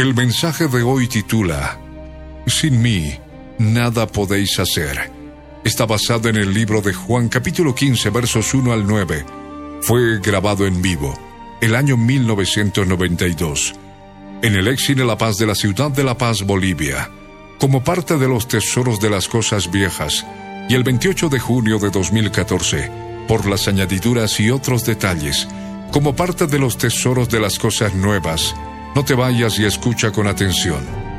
El mensaje de hoy titula Sin mí, nada podéis hacer. Está basado en el libro de Juan capítulo 15 versos 1 al 9. Fue grabado en vivo el año 1992 en el Exine La Paz de la ciudad de La Paz, Bolivia, como parte de los tesoros de las cosas viejas, y el 28 de junio de 2014, por las añadiduras y otros detalles, como parte de los tesoros de las cosas nuevas, no te vayas y escucha con atención.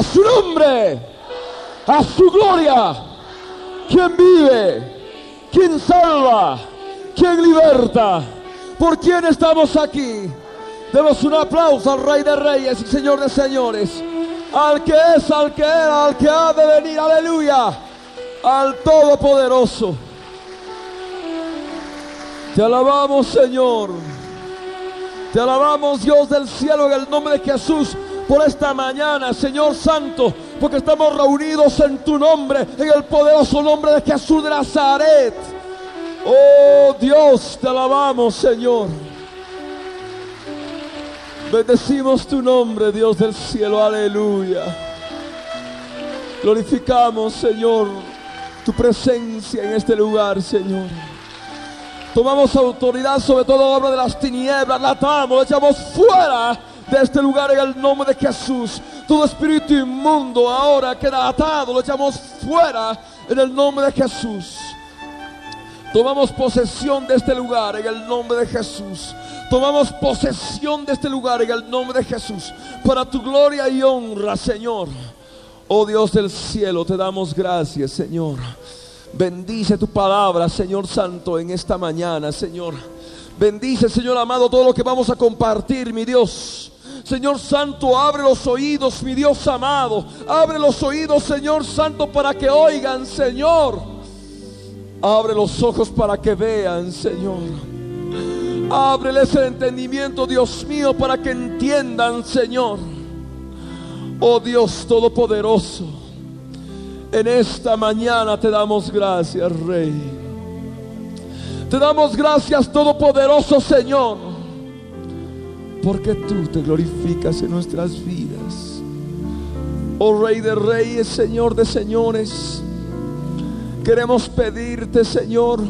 A su nombre. A su gloria. Quien vive. Quien salva. Quien liberta. ¿Por quién estamos aquí? Demos un aplauso al Rey de Reyes y Señor de Señores. Al que es, al que era, al que ha de venir. Aleluya. Al Todopoderoso. Te alabamos, Señor. Te alabamos, Dios del cielo, en el nombre de Jesús, por esta mañana, Señor Santo, porque estamos reunidos en tu nombre, en el poderoso nombre de Jesús de Nazaret. Oh Dios, te alabamos, Señor. Bendecimos tu nombre, Dios del cielo, aleluya. Glorificamos, Señor, tu presencia en este lugar, Señor. Tomamos autoridad sobre toda obra de las tinieblas, la atamos, echamos fuera de este lugar en el nombre de Jesús. Todo espíritu inmundo ahora queda atado, lo echamos fuera en el nombre de Jesús. Tomamos posesión de este lugar en el nombre de Jesús. Tomamos posesión de este lugar en el nombre de Jesús. Para tu gloria y honra, Señor. Oh Dios del cielo, te damos gracias, Señor. Bendice tu palabra, Señor Santo, en esta mañana, Señor. Bendice, Señor amado, todo lo que vamos a compartir, mi Dios. Señor Santo, abre los oídos, mi Dios amado. Abre los oídos, Señor Santo, para que oigan, Señor. Abre los ojos para que vean, Señor. Ábreles el entendimiento, Dios mío, para que entiendan, Señor. Oh Dios Todopoderoso. En esta mañana te damos gracias, Rey. Te damos gracias, Todopoderoso Señor, porque tú te glorificas en nuestras vidas. Oh Rey de Reyes, Señor de Señores, queremos pedirte, Señor,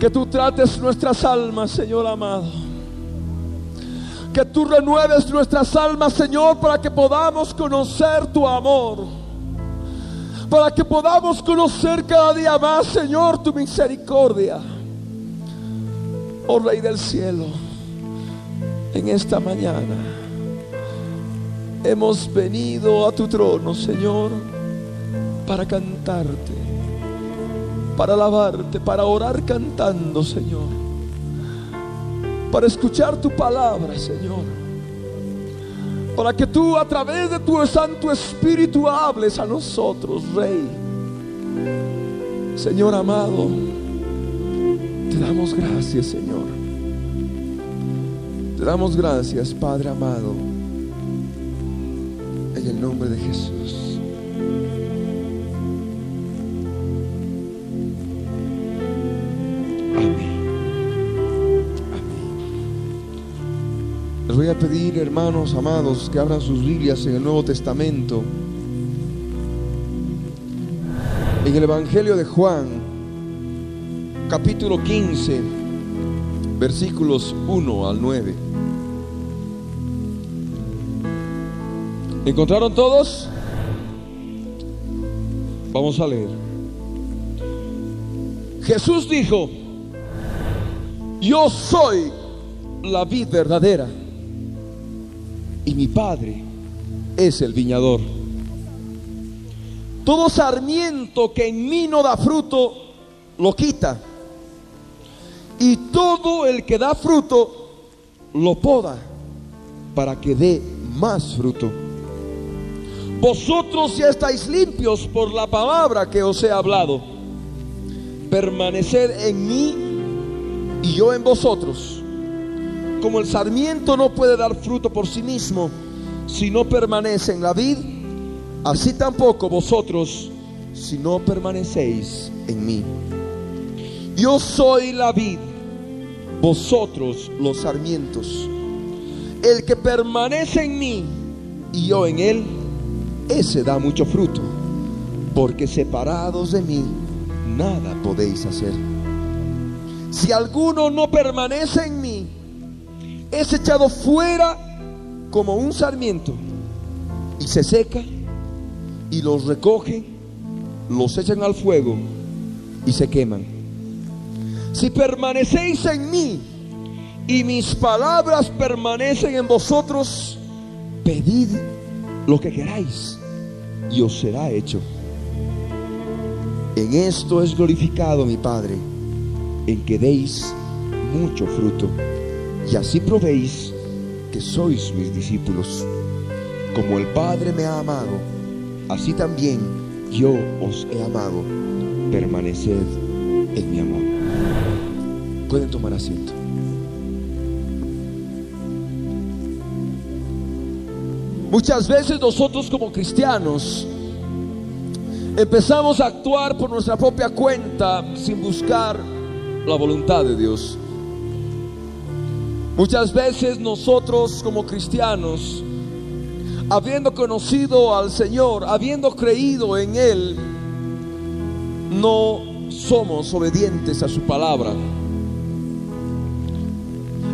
que tú trates nuestras almas, Señor amado. Que tú renueves nuestras almas, Señor, para que podamos conocer tu amor para que podamos conocer cada día más, Señor, tu misericordia. Oh Rey del cielo, en esta mañana hemos venido a tu trono, Señor, para cantarte, para alabarte, para orar cantando, Señor, para escuchar tu palabra, Señor para que tú a través de tu Santo Espíritu hables a nosotros, Rey. Señor amado, te damos gracias, Señor. Te damos gracias, Padre amado, en el nombre de Jesús. Amén. Les voy a pedir, hermanos amados, que abran sus Biblias en el Nuevo Testamento. En el Evangelio de Juan, capítulo 15, versículos 1 al 9. ¿Encontraron todos? Vamos a leer. Jesús dijo, yo soy la vid verdadera y mi Padre es el viñador. Todo sarmiento que en mí no da fruto, lo quita. Y todo el que da fruto, lo poda para que dé más fruto. Vosotros ya estáis limpios por la palabra que os he hablado. Permaneced en mí y yo en vosotros. Como el sarmiento no puede dar fruto por sí mismo si no permanece en la vid, así tampoco vosotros si no permanecéis en mí. Yo soy la vid, vosotros los sarmientos. El que permanece en mí y yo en él, ese da mucho fruto, porque separados de mí, nada podéis hacer. Si alguno no permanece en mí, es echado fuera como un sarmiento y se seca y los recogen, los echan al fuego y se queman. Si permanecéis en mí y mis palabras permanecen en vosotros, pedid lo que queráis y os será hecho. En esto es glorificado mi Padre, en que deis mucho fruto y así probéis que sois mis discípulos. Como el Padre me ha amado, así también yo os he amado. Permaneced en mi amor. Pueden tomar asiento. Muchas veces nosotros como cristianos empezamos a actuar por nuestra propia cuenta sin buscar la voluntad de Dios. Muchas veces nosotros como cristianos, habiendo conocido al Señor, habiendo creído en Él, no somos obedientes a su palabra.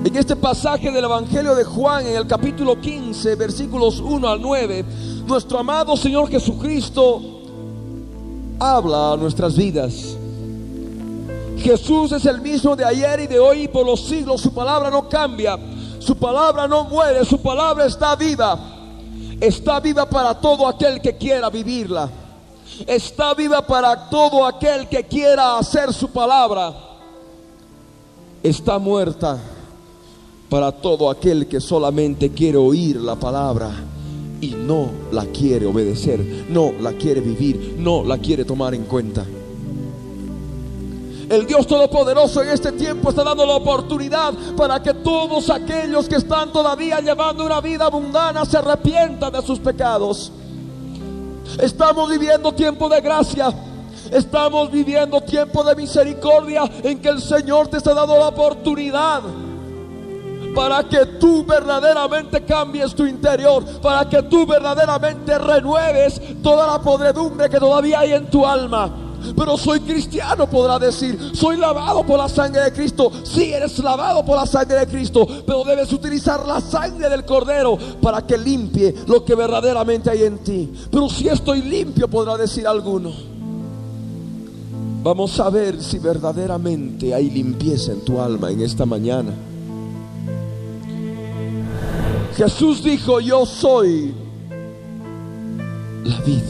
En este pasaje del Evangelio de Juan, en el capítulo 15, versículos 1 al 9, nuestro amado Señor Jesucristo habla a nuestras vidas. Jesús es el mismo de ayer y de hoy y por los siglos. Su palabra no cambia, su palabra no muere, su palabra está viva. Está viva para todo aquel que quiera vivirla. Está viva para todo aquel que quiera hacer su palabra. Está muerta para todo aquel que solamente quiere oír la palabra y no la quiere obedecer, no la quiere vivir, no la quiere tomar en cuenta. El Dios Todopoderoso en este tiempo está dando la oportunidad para que todos aquellos que están todavía llevando una vida abundana se arrepientan de sus pecados. Estamos viviendo tiempo de gracia. Estamos viviendo tiempo de misericordia en que el Señor te está dando la oportunidad para que tú verdaderamente cambies tu interior, para que tú verdaderamente renueves toda la podredumbre que todavía hay en tu alma. Pero soy cristiano, podrá decir. Soy lavado por la sangre de Cristo. Sí, eres lavado por la sangre de Cristo. Pero debes utilizar la sangre del Cordero para que limpie lo que verdaderamente hay en ti. Pero si estoy limpio, podrá decir alguno. Vamos a ver si verdaderamente hay limpieza en tu alma en esta mañana. Jesús dijo, yo soy la vid.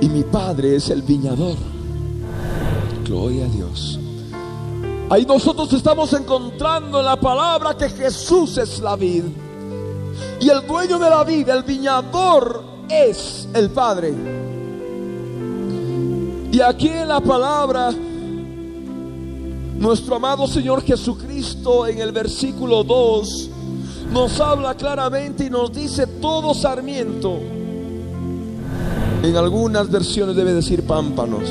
Y mi Padre es el viñador. Gloria a Dios. Ahí nosotros estamos encontrando en la palabra que Jesús es la vid. Y el dueño de la vid, el viñador, es el Padre. Y aquí en la palabra nuestro amado Señor Jesucristo en el versículo 2 nos habla claramente y nos dice todo sarmiento. En algunas versiones debe decir pámpanos.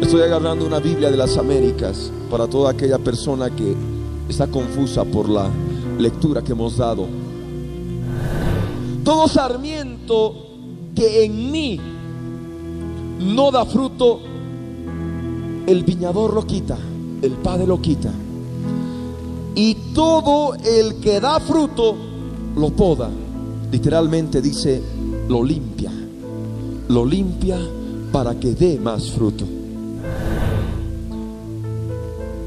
Estoy agarrando una Biblia de las Américas para toda aquella persona que está confusa por la lectura que hemos dado. Todo sarmiento que en mí no da fruto, el viñador lo quita, el Padre lo quita. Y todo el que da fruto, lo poda. Literalmente dice, lo limpia. Lo limpia para que dé más fruto.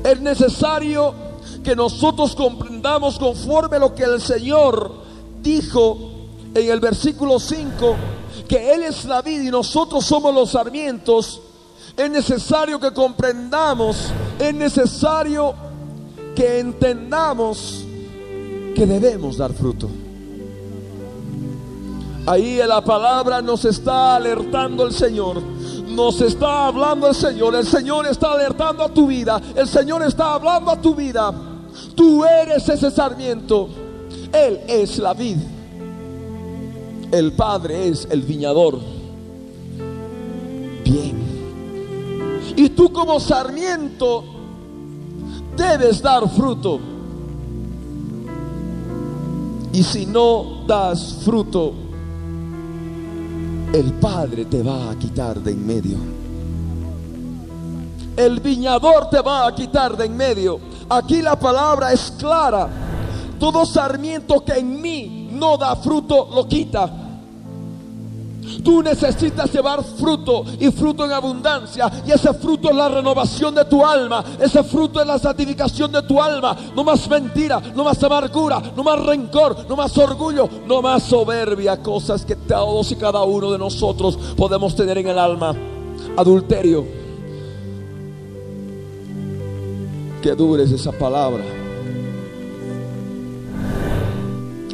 Es necesario que nosotros comprendamos conforme lo que el Señor dijo en el versículo 5, que Él es la vida y nosotros somos los sarmientos. Es necesario que comprendamos, es necesario que entendamos que debemos dar fruto. Ahí en la palabra nos está alertando el Señor. Nos está hablando el Señor. El Señor está alertando a tu vida. El Señor está hablando a tu vida. Tú eres ese sarmiento. Él es la vid. El Padre es el viñador. Bien. Y tú como sarmiento debes dar fruto. Y si no das fruto, el Padre te va a quitar de en medio. El viñador te va a quitar de en medio. Aquí la palabra es clara. Todo sarmiento que en mí no da fruto lo quita. Tú necesitas llevar fruto y fruto en abundancia. Y ese fruto es la renovación de tu alma. Ese fruto es la santificación de tu alma. No más mentira, no más amargura, no más rencor, no más orgullo, no más soberbia. Cosas que todos y cada uno de nosotros podemos tener en el alma. Adulterio. Que dures esa palabra.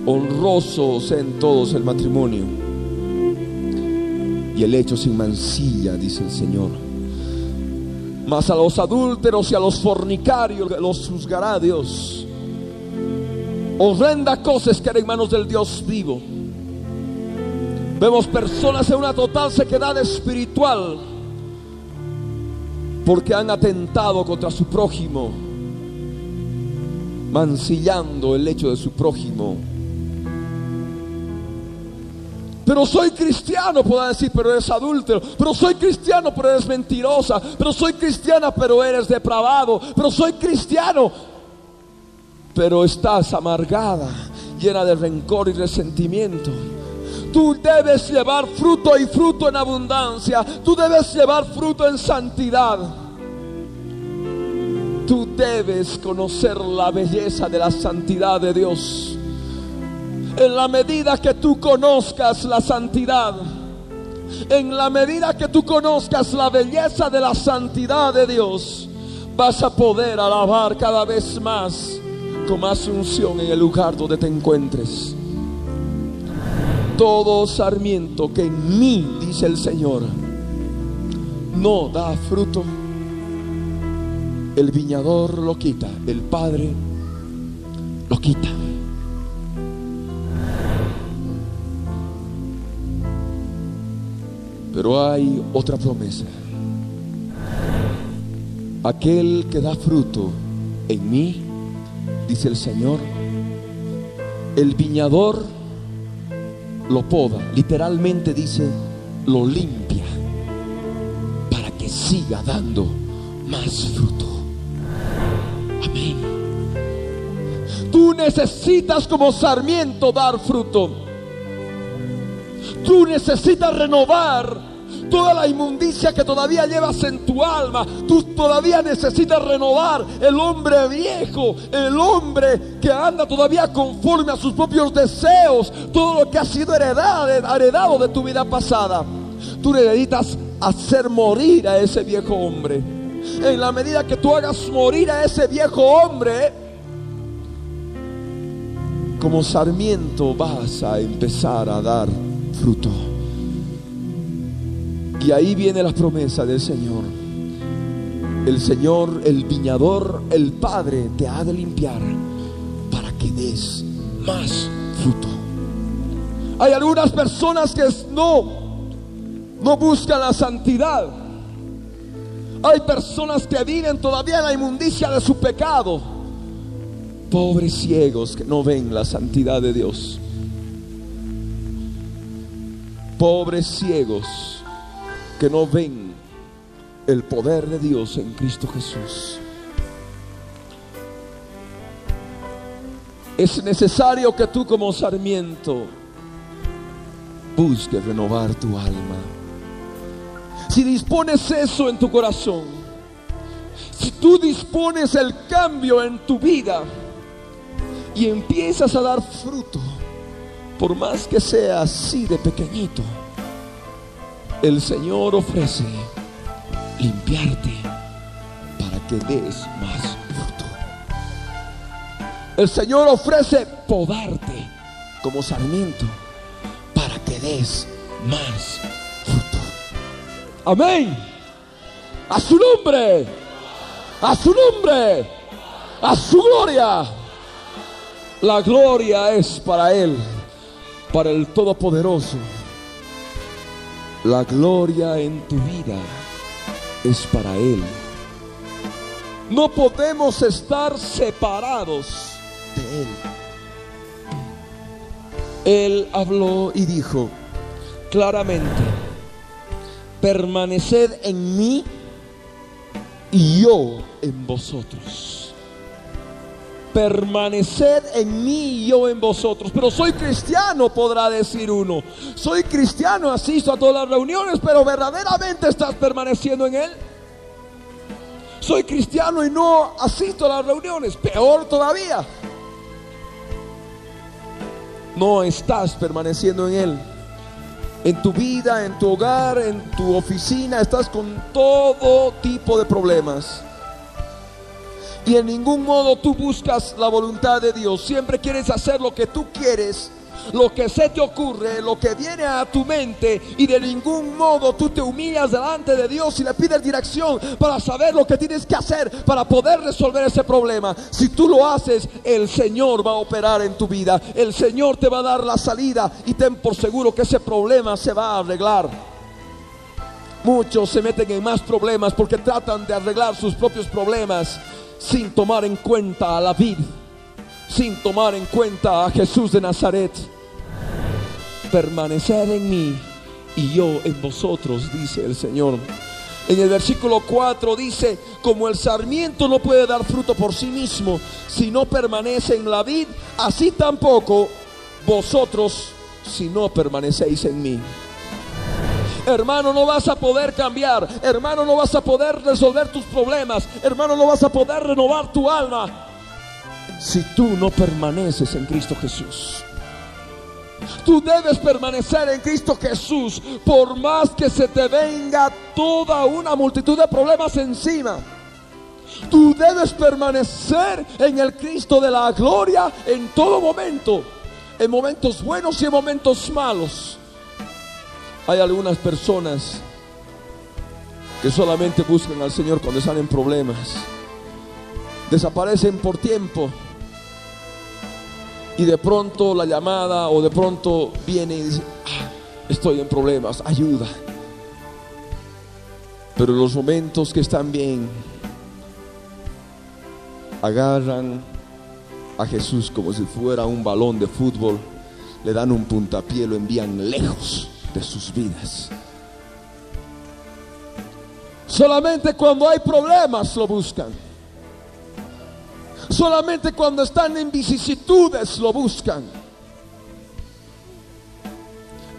Honrosos en todos el matrimonio y el hecho sin mancilla, dice el Señor. Mas a los adúlteros y a los fornicarios los juzgará Dios. Horrenda cosa es que en manos del Dios vivo. Vemos personas en una total sequedad espiritual porque han atentado contra su prójimo, mancillando el hecho de su prójimo pero soy cristiano, puedo decir, pero eres adúltero. Pero soy cristiano, pero eres mentirosa. Pero soy cristiana, pero eres depravado. Pero soy cristiano, pero estás amargada, llena de rencor y resentimiento. Tú debes llevar fruto y fruto en abundancia. Tú debes llevar fruto en santidad. Tú debes conocer la belleza de la santidad de Dios en la medida que tú conozcas la santidad, en la medida que tú conozcas la belleza de la santidad de Dios, vas a poder alabar cada vez más con más unción en el lugar donde te encuentres. Todo sarmiento que en mí, dice el Señor, no da fruto, el viñador lo quita, el Padre lo quita. Pero hay otra promesa. Aquel que da fruto en mí, dice el Señor, el viñador lo poda, literalmente dice, lo limpia para que siga dando más fruto. Amén. Tú necesitas como sarmiento dar fruto. Tú necesitas renovar toda la inmundicia que todavía llevas en tu alma. Tú todavía necesitas renovar el hombre viejo, el hombre que anda todavía conforme a sus propios deseos, todo lo que ha sido heredado, heredado de tu vida pasada. Tú necesitas hacer morir a ese viejo hombre. En la medida que tú hagas morir a ese viejo hombre, como sarmiento vas a empezar a dar fruto. Y ahí viene la promesa del Señor. El Señor, el viñador, el Padre te ha de limpiar para que des más fruto. Hay algunas personas que no, no buscan la santidad. Hay personas que viven todavía en la inmundicia de su pecado. Pobres ciegos que no ven la santidad de Dios pobres ciegos que no ven el poder de Dios en Cristo Jesús. Es necesario que tú como sarmiento busques renovar tu alma. Si dispones eso en tu corazón, si tú dispones el cambio en tu vida y empiezas a dar fruto, por más que sea así de pequeñito, el Señor ofrece limpiarte para que des más fruto. El Señor ofrece podarte como sarmiento para que des más fruto. Amén. A su nombre. A su nombre. A su gloria. La gloria es para Él, para el Todopoderoso. La gloria en tu vida es para Él. No podemos estar separados de Él. Él habló y dijo claramente, permaneced en mí y yo en vosotros permaneced en mí y yo en vosotros. Pero soy cristiano, podrá decir uno. Soy cristiano, asisto a todas las reuniones, pero verdaderamente estás permaneciendo en él. Soy cristiano y no asisto a las reuniones, peor todavía. No estás permaneciendo en él. En tu vida, en tu hogar, en tu oficina, estás con todo tipo de problemas y en ningún modo tú buscas la voluntad de Dios. Siempre quieres hacer lo que tú quieres, lo que se te ocurre, lo que viene a tu mente y de ningún modo tú te humillas delante de Dios y le pides dirección para saber lo que tienes que hacer para poder resolver ese problema. Si tú lo haces, el Señor va a operar en tu vida. El Señor te va a dar la salida y ten por seguro que ese problema se va a arreglar. Muchos se meten en más problemas porque tratan de arreglar sus propios problemas sin tomar en cuenta a la vid, sin tomar en cuenta a Jesús de Nazaret. Permanecer en mí y yo en vosotros, dice el Señor. En el versículo 4 dice, como el sarmiento no puede dar fruto por sí mismo si no permanece en la vid, así tampoco vosotros si no permanecéis en mí. Hermano, no vas a poder cambiar. Hermano, no vas a poder resolver tus problemas. Hermano, no vas a poder renovar tu alma si tú no permaneces en Cristo Jesús. Tú debes permanecer en Cristo Jesús por más que se te venga toda una multitud de problemas encima. Tú debes permanecer en el Cristo de la gloria en todo momento, en momentos buenos y en momentos malos. Hay algunas personas que solamente buscan al Señor cuando están en problemas. Desaparecen por tiempo. Y de pronto la llamada o de pronto viene y dice, ah, estoy en problemas, ayuda. Pero en los momentos que están bien, agarran a Jesús como si fuera un balón de fútbol, le dan un puntapié, lo envían lejos de sus vidas. Solamente cuando hay problemas lo buscan. Solamente cuando están en vicisitudes lo buscan.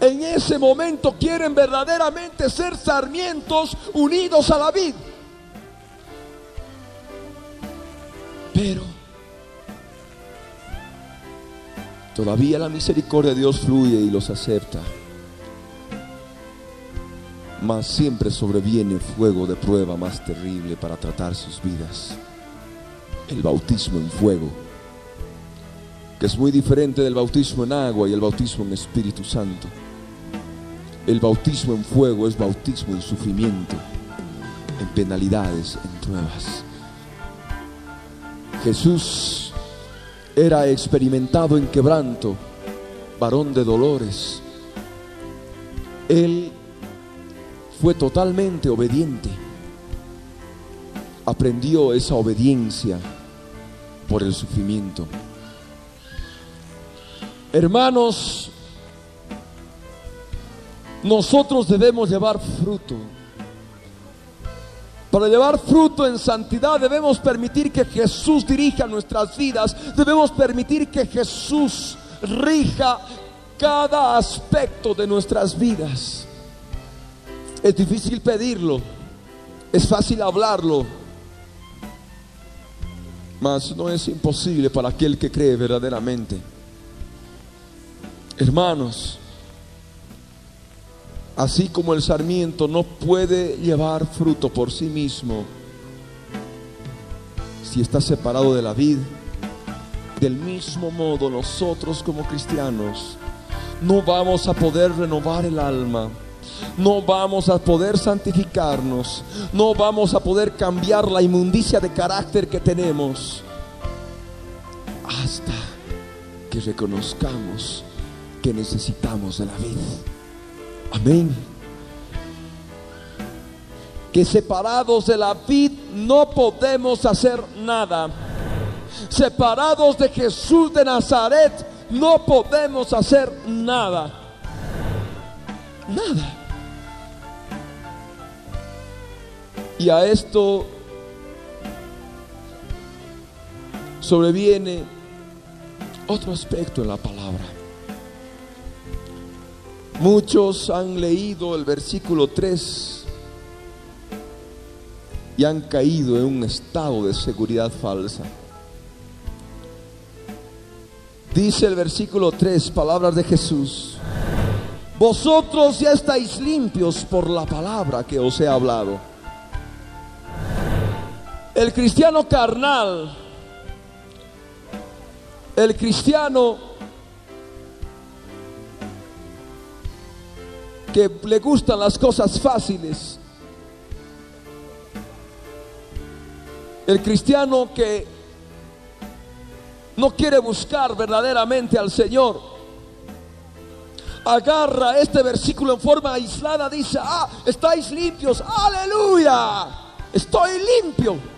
En ese momento quieren verdaderamente ser sarmientos unidos a la vid. Pero todavía la misericordia de Dios fluye y los acepta mas siempre sobreviene fuego de prueba más terrible para tratar sus vidas. El bautismo en fuego, que es muy diferente del bautismo en agua y el bautismo en Espíritu Santo. El bautismo en fuego es bautismo en sufrimiento, en penalidades, en pruebas. Jesús era experimentado en quebranto, varón de dolores. Él fue totalmente obediente. Aprendió esa obediencia por el sufrimiento. Hermanos, nosotros debemos llevar fruto. Para llevar fruto en santidad debemos permitir que Jesús dirija nuestras vidas. Debemos permitir que Jesús rija cada aspecto de nuestras vidas. Es difícil pedirlo, es fácil hablarlo, mas no es imposible para aquel que cree verdaderamente. Hermanos, así como el sarmiento no puede llevar fruto por sí mismo si está separado de la vid, del mismo modo nosotros como cristianos no vamos a poder renovar el alma. No vamos a poder santificarnos. No vamos a poder cambiar la inmundicia de carácter que tenemos. Hasta que reconozcamos que necesitamos de la vida. Amén. Que separados de la vid no podemos hacer nada. Separados de Jesús de Nazaret no podemos hacer nada. Nada. Y a esto sobreviene otro aspecto en la palabra. Muchos han leído el versículo 3 y han caído en un estado de seguridad falsa. Dice el versículo 3, palabras de Jesús. Vosotros ya estáis limpios por la palabra que os he hablado. El cristiano carnal, el cristiano que le gustan las cosas fáciles, el cristiano que no quiere buscar verdaderamente al Señor, agarra este versículo en forma aislada, dice, ah, estáis limpios, aleluya, estoy limpio.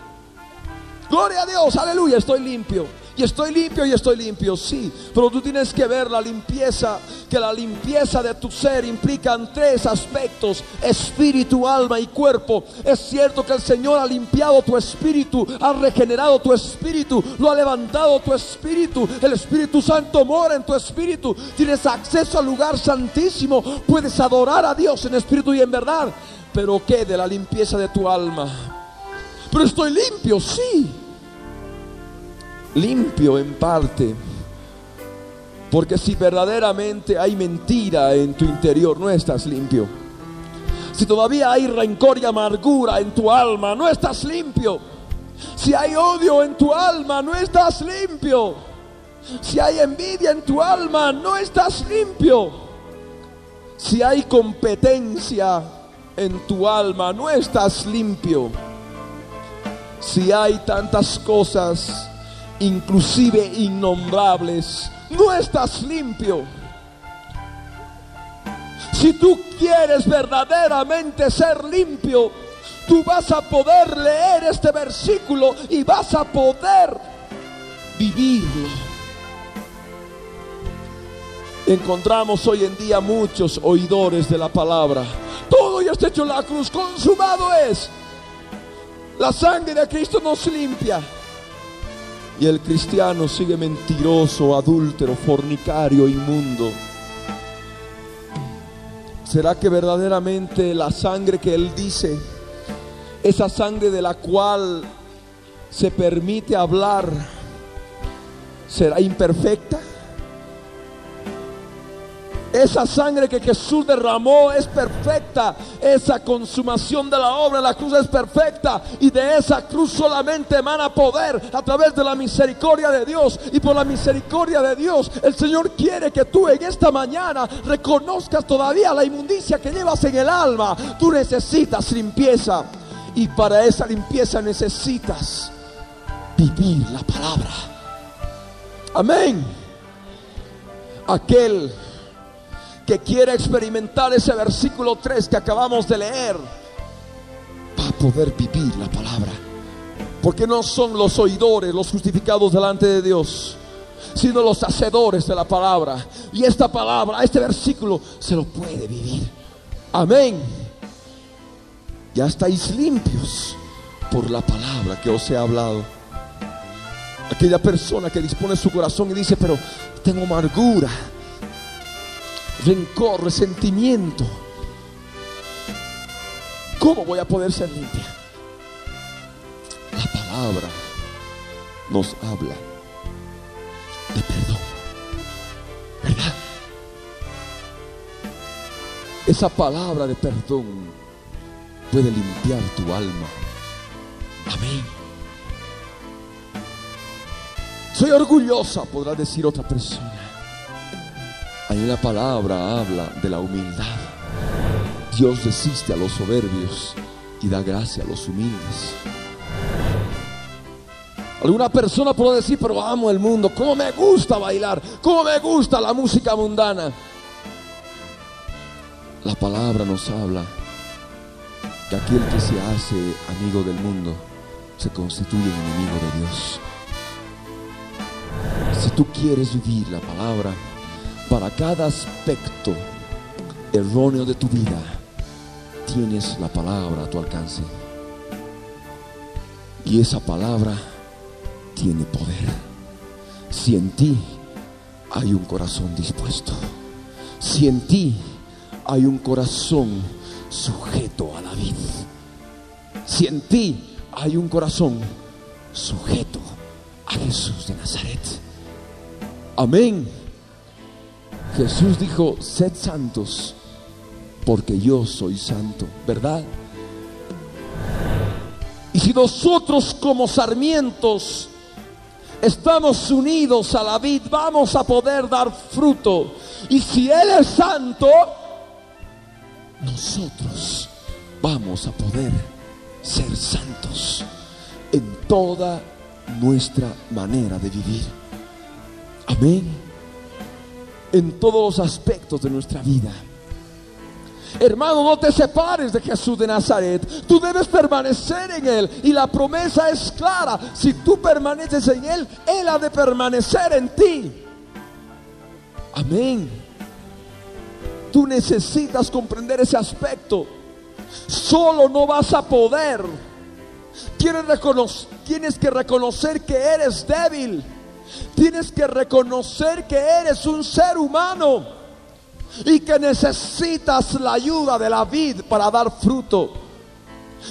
Gloria a Dios, aleluya, estoy limpio. Y estoy limpio y estoy limpio, sí. Pero tú tienes que ver la limpieza, que la limpieza de tu ser implica tres aspectos, espíritu, alma y cuerpo. Es cierto que el Señor ha limpiado tu espíritu, ha regenerado tu espíritu, lo ha levantado tu espíritu. El Espíritu Santo mora en tu espíritu. Tienes acceso al lugar santísimo. Puedes adorar a Dios en espíritu y en verdad. Pero ¿qué de la limpieza de tu alma? Pero estoy limpio, sí limpio en parte. Porque si verdaderamente hay mentira en tu interior, no estás limpio. Si todavía hay rencor y amargura en tu alma, no estás limpio. Si hay odio en tu alma, no estás limpio. Si hay envidia en tu alma, no estás limpio. Si hay competencia en tu alma, no estás limpio. Si hay tantas cosas inclusive innombrables, no estás limpio. Si tú quieres verdaderamente ser limpio, tú vas a poder leer este versículo y vas a poder vivirlo. Encontramos hoy en día muchos oidores de la palabra. Todo ya está hecho en la cruz, consumado es. La sangre de Cristo nos limpia. Y el cristiano sigue mentiroso, adúltero, fornicario, inmundo. ¿Será que verdaderamente la sangre que Él dice, esa sangre de la cual se permite hablar, será imperfecta? Esa sangre que Jesús derramó es perfecta. Esa consumación de la obra de la cruz es perfecta. Y de esa cruz solamente emana poder a través de la misericordia de Dios. Y por la misericordia de Dios, el Señor quiere que tú en esta mañana reconozcas todavía la inmundicia que llevas en el alma. Tú necesitas limpieza. Y para esa limpieza necesitas vivir la palabra. Amén. Aquel que quiere experimentar ese versículo 3 que acabamos de leer, va a poder vivir la palabra. Porque no son los oidores los justificados delante de Dios, sino los hacedores de la palabra. Y esta palabra, este versículo, se lo puede vivir. Amén. Ya estáis limpios por la palabra que os he hablado. Aquella persona que dispone su corazón y dice, pero tengo amargura, rencor, resentimiento. ¿Cómo voy a poder ser limpia? La palabra nos habla de perdón. ¿Verdad? Esa palabra de perdón puede limpiar tu alma. Amén. Soy orgullosa, podrá decir otra persona. Ahí la palabra habla de la humildad. Dios resiste a los soberbios y da gracia a los humildes. Alguna persona puede decir, pero amo el mundo, cómo me gusta bailar, cómo me gusta la música mundana. La palabra nos habla que aquel que se hace amigo del mundo se constituye enemigo de Dios. Si tú quieres vivir la palabra para cada aspecto erróneo de tu vida, tienes la palabra a tu alcance. Y esa palabra tiene poder. Si en ti hay un corazón dispuesto, si en ti hay un corazón sujeto a David, si en ti hay un corazón sujeto a Jesús de Nazaret. Amén. Jesús dijo, sed santos, porque yo soy santo, ¿verdad? Y si nosotros como sarmientos estamos unidos a la vid, vamos a poder dar fruto. Y si Él es santo, nosotros vamos a poder ser santos en toda nuestra manera de vivir. Amén. En todos los aspectos de nuestra vida. Hermano, no te separes de Jesús de Nazaret. Tú debes permanecer en Él. Y la promesa es clara. Si tú permaneces en Él, Él ha de permanecer en ti. Amén. Tú necesitas comprender ese aspecto. Solo no vas a poder. Tienes, tienes que reconocer que eres débil. Tienes que reconocer que eres un ser humano y que necesitas la ayuda de la vid para dar fruto.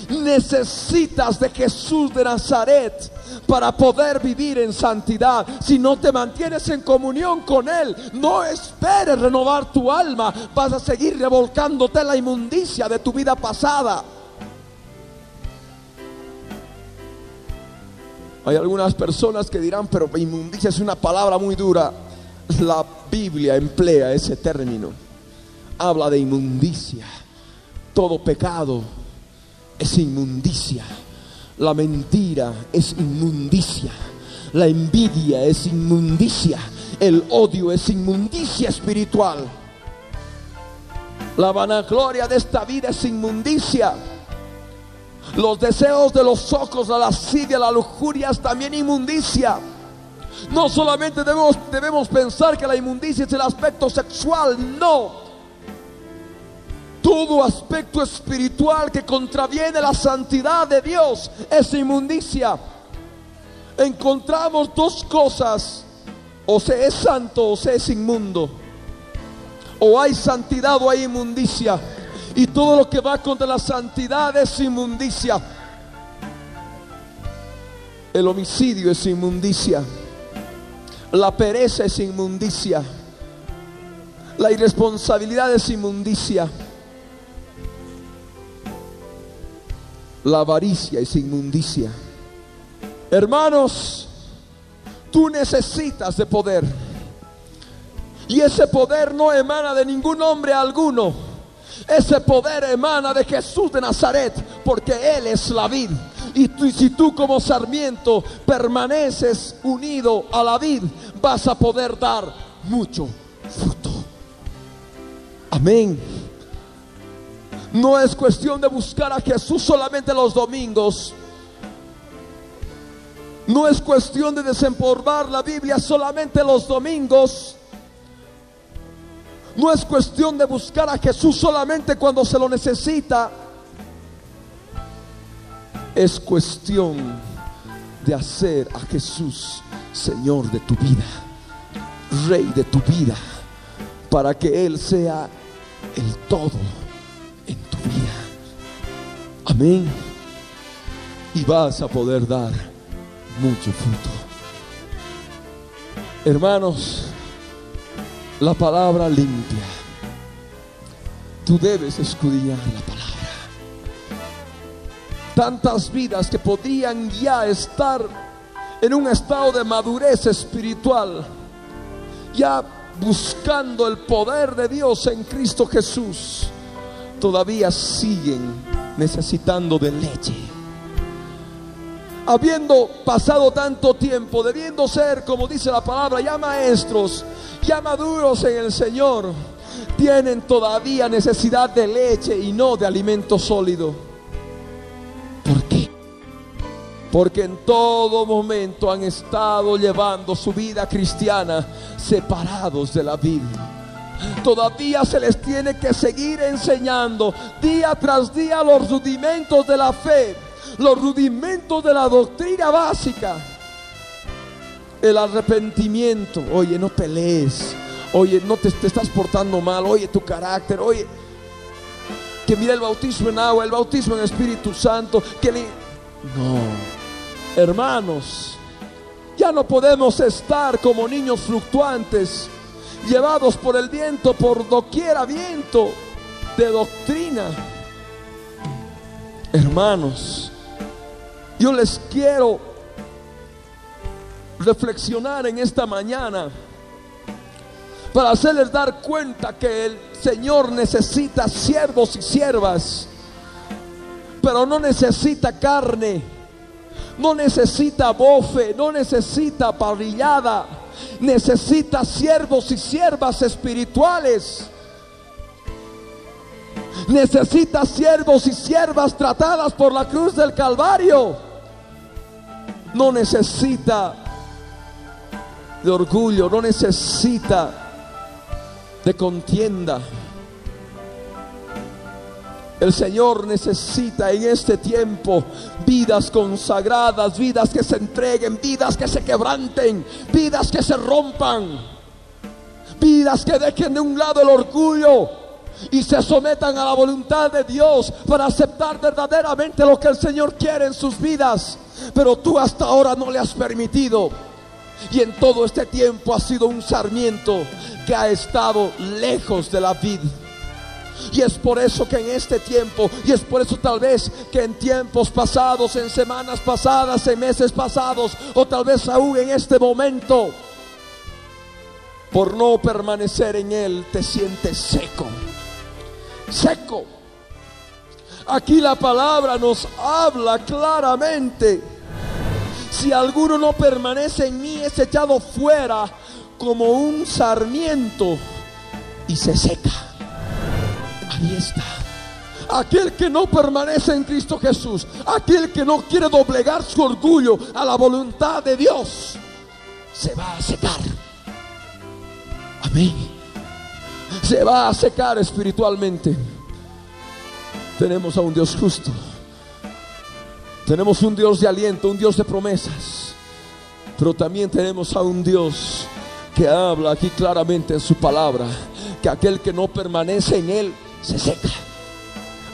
Necesitas de Jesús de Nazaret para poder vivir en santidad. Si no te mantienes en comunión con Él, no esperes renovar tu alma. Vas a seguir revolcándote la inmundicia de tu vida pasada. Hay algunas personas que dirán, pero inmundicia es una palabra muy dura. La Biblia emplea ese término. Habla de inmundicia. Todo pecado es inmundicia. La mentira es inmundicia. La envidia es inmundicia. El odio es inmundicia espiritual. La vanagloria de esta vida es inmundicia. Los deseos de los ojos, la lascivia, la lujuria es también inmundicia. No solamente debemos, debemos pensar que la inmundicia es el aspecto sexual, no. Todo aspecto espiritual que contraviene la santidad de Dios es inmundicia. Encontramos dos cosas. O se es santo o se es inmundo. O hay santidad o hay inmundicia. Y todo lo que va contra la santidad es inmundicia. El homicidio es inmundicia. La pereza es inmundicia. La irresponsabilidad es inmundicia. La avaricia es inmundicia. Hermanos, tú necesitas de poder. Y ese poder no emana de ningún hombre alguno. Ese poder emana de Jesús de Nazaret, porque Él es la vid. Y si tú como sarmiento permaneces unido a la vid, vas a poder dar mucho fruto. Amén. No es cuestión de buscar a Jesús solamente los domingos. No es cuestión de desempolvar la Biblia solamente los domingos. No es cuestión de buscar a Jesús solamente cuando se lo necesita. Es cuestión de hacer a Jesús Señor de tu vida, Rey de tu vida, para que Él sea el todo en tu vida. Amén. Y vas a poder dar mucho fruto. Hermanos, la palabra limpia. Tú debes escudriñar la palabra. Tantas vidas que podían ya estar en un estado de madurez espiritual, ya buscando el poder de Dios en Cristo Jesús, todavía siguen necesitando de leche. Habiendo pasado tanto tiempo, debiendo ser, como dice la palabra, ya maestros, ya maduros en el Señor, tienen todavía necesidad de leche y no de alimento sólido. ¿Por qué? Porque en todo momento han estado llevando su vida cristiana separados de la vida. Todavía se les tiene que seguir enseñando día tras día los rudimentos de la fe, los rudimentos de la doctrina básica. El arrepentimiento, oye, no pelees, oye, no te, estás portando mal, oye, tu carácter, oye, que mira el bautismo en agua, el bautismo en Espíritu Santo. No, hermanos, ya no podemos estar como niños fluctuantes, llevados por el viento, por doquiera viento de doctrina. Hermanos, yo les quiero reflexionar en esta mañana para hacerles dar cuenta que el Señor necesita siervos y siervas, pero no necesita carne, no necesita bofe, no necesita parrillada, necesita siervos y siervas espirituales. Necesita siervos y siervas tratadas por la cruz del Calvario. No necesita de orgullo, no necesita de contienda. El Señor necesita en este tiempo vidas consagradas, vidas que se entreguen, vidas que se quebranten, vidas que se rompan, vidas que dejen de un lado el orgullo y se sometan a la voluntad de Dios para aceptar verdaderamente lo que el Señor quiere en sus vidas. Pero tú hasta ahora no le has permitido. Y en todo este tiempo ha sido un sarmiento que ha estado lejos de la vid. Y es por eso que en este tiempo, y es por eso tal vez que en tiempos pasados, en semanas pasadas, en meses pasados, o tal vez aún en este momento, por no permanecer en Él, te sientes seco. Seco. Aquí la palabra nos habla claramente. Si alguno no permanece en mí, es echado fuera como un sarmiento y se seca. Ahí está. Aquel que no permanece en Cristo Jesús, aquel que no quiere doblegar su orgullo a la voluntad de Dios, se va a secar. Amén. Se va a secar espiritualmente. Tenemos a un Dios justo. Tenemos un Dios de aliento, un Dios de promesas. Pero también tenemos a un Dios que habla aquí claramente en su palabra, que aquel que no permanece en él se seca.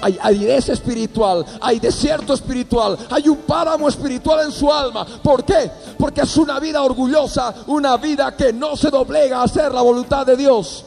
Hay aridez espiritual, hay desierto espiritual, hay un páramo espiritual en su alma. ¿Por qué? Porque es una vida orgullosa, una vida que no se doblega a hacer la voluntad de Dios.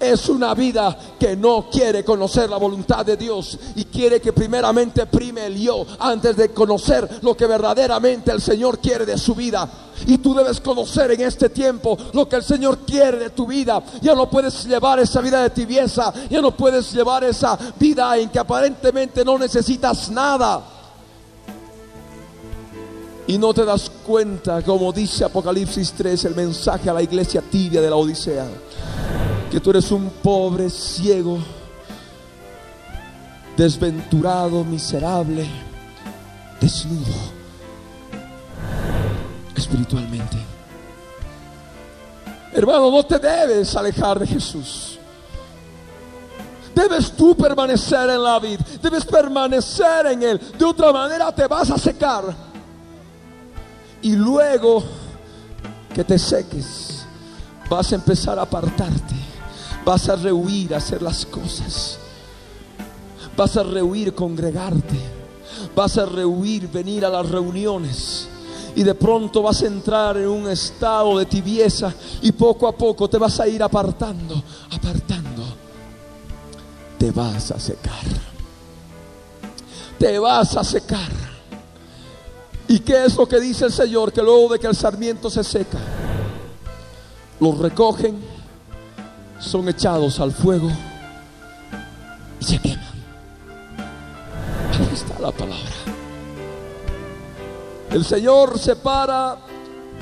Es una vida que no quiere conocer la voluntad de Dios y quiere que primeramente prime el yo antes de conocer lo que verdaderamente el Señor quiere de su vida. Y tú debes conocer en este tiempo lo que el Señor quiere de tu vida. Ya no puedes llevar esa vida de tibieza, ya no puedes llevar esa vida en que aparentemente no necesitas nada. Y no te das cuenta, como dice Apocalipsis 3, el mensaje a la iglesia tibia de la Odisea que tú eres un pobre, ciego, desventurado, miserable, desnudo espiritualmente. Hermano, no te debes alejar de Jesús. Debes tú permanecer en la vid, debes permanecer en él. De otra manera te vas a secar. Y luego que te seques, vas a empezar a apartarte, vas a rehuir hacer las cosas, vas a rehuir congregarte, vas a rehuir venir a las reuniones y de pronto vas a entrar en un estado de tibieza y poco a poco te vas a ir apartando, apartando. Te vas a secar. Te vas a secar. ¿Y qué es lo que dice el Señor? Que luego de que el sarmiento se seca, los recogen, son echados al fuego y se queman. Ahí está la palabra. El Señor separa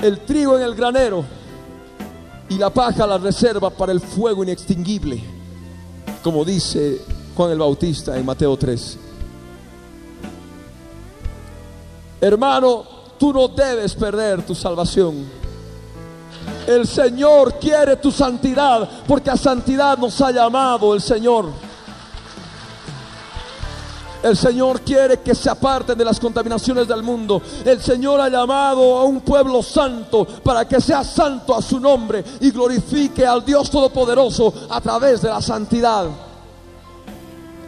el trigo en el granero y la paja la reserva para el fuego inextinguible, como dice Juan el Bautista en Mateo 3. Hermano, tú no debes perder tu salvación. El Señor quiere tu santidad, porque a santidad nos ha llamado el Señor. El Señor quiere que se aparten de las contaminaciones del mundo. El Señor ha llamado a un pueblo santo para que sea santo a su nombre y glorifique al Dios Todopoderoso a través de la santidad.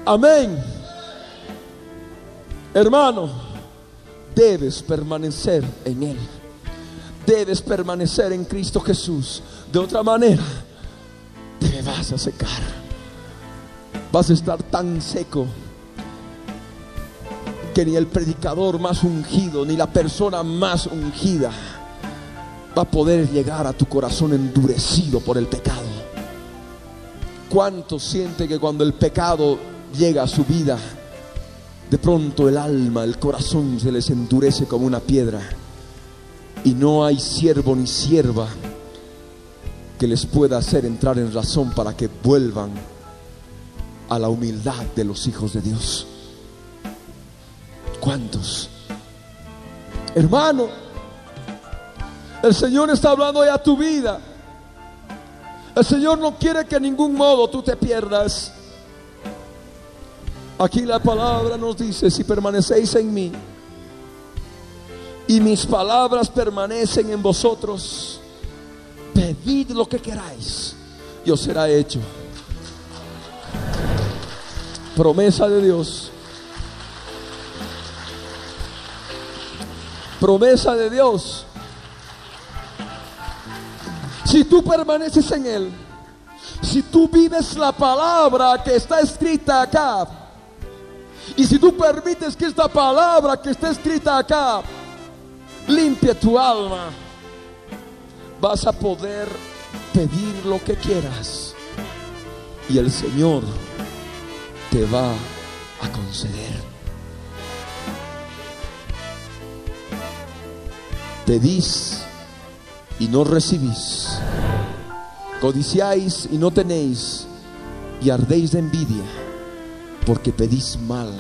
Amén. Hermano, debes permanecer en Él. Debes permanecer en Cristo Jesús. De otra manera, te vas a secar. Vas a estar tan seco que ni el predicador más ungido, ni la persona más ungida va a poder llegar a tu corazón endurecido por el pecado. ¿Cuánto siente que cuando el pecado llega a su vida, de pronto el alma, el corazón se les endurece como una piedra y no hay siervo ni sierva que les pueda hacer entrar en razón para que vuelvan a la humildad de los hijos de Dios? ¿Cuántos? Hermano, el Señor está hablando ya a tu vida. El Señor no quiere que en ningún modo tú te pierdas. Aquí la palabra nos dice, si permanecéis en mí y mis palabras permanecen en vosotros, pedid lo que queráis, y os será hecho. Promesa de Dios. Promesa de Dios. Si tú permaneces en Él, si tú vives la palabra que está escrita acá, y si tú permites que esta palabra que está escrita acá limpie tu alma, vas a poder pedir lo que quieras y el Señor te va a conceder. Pedís y no recibís. Codiciáis y no tenéis. Y ardéis de envidia porque pedís mal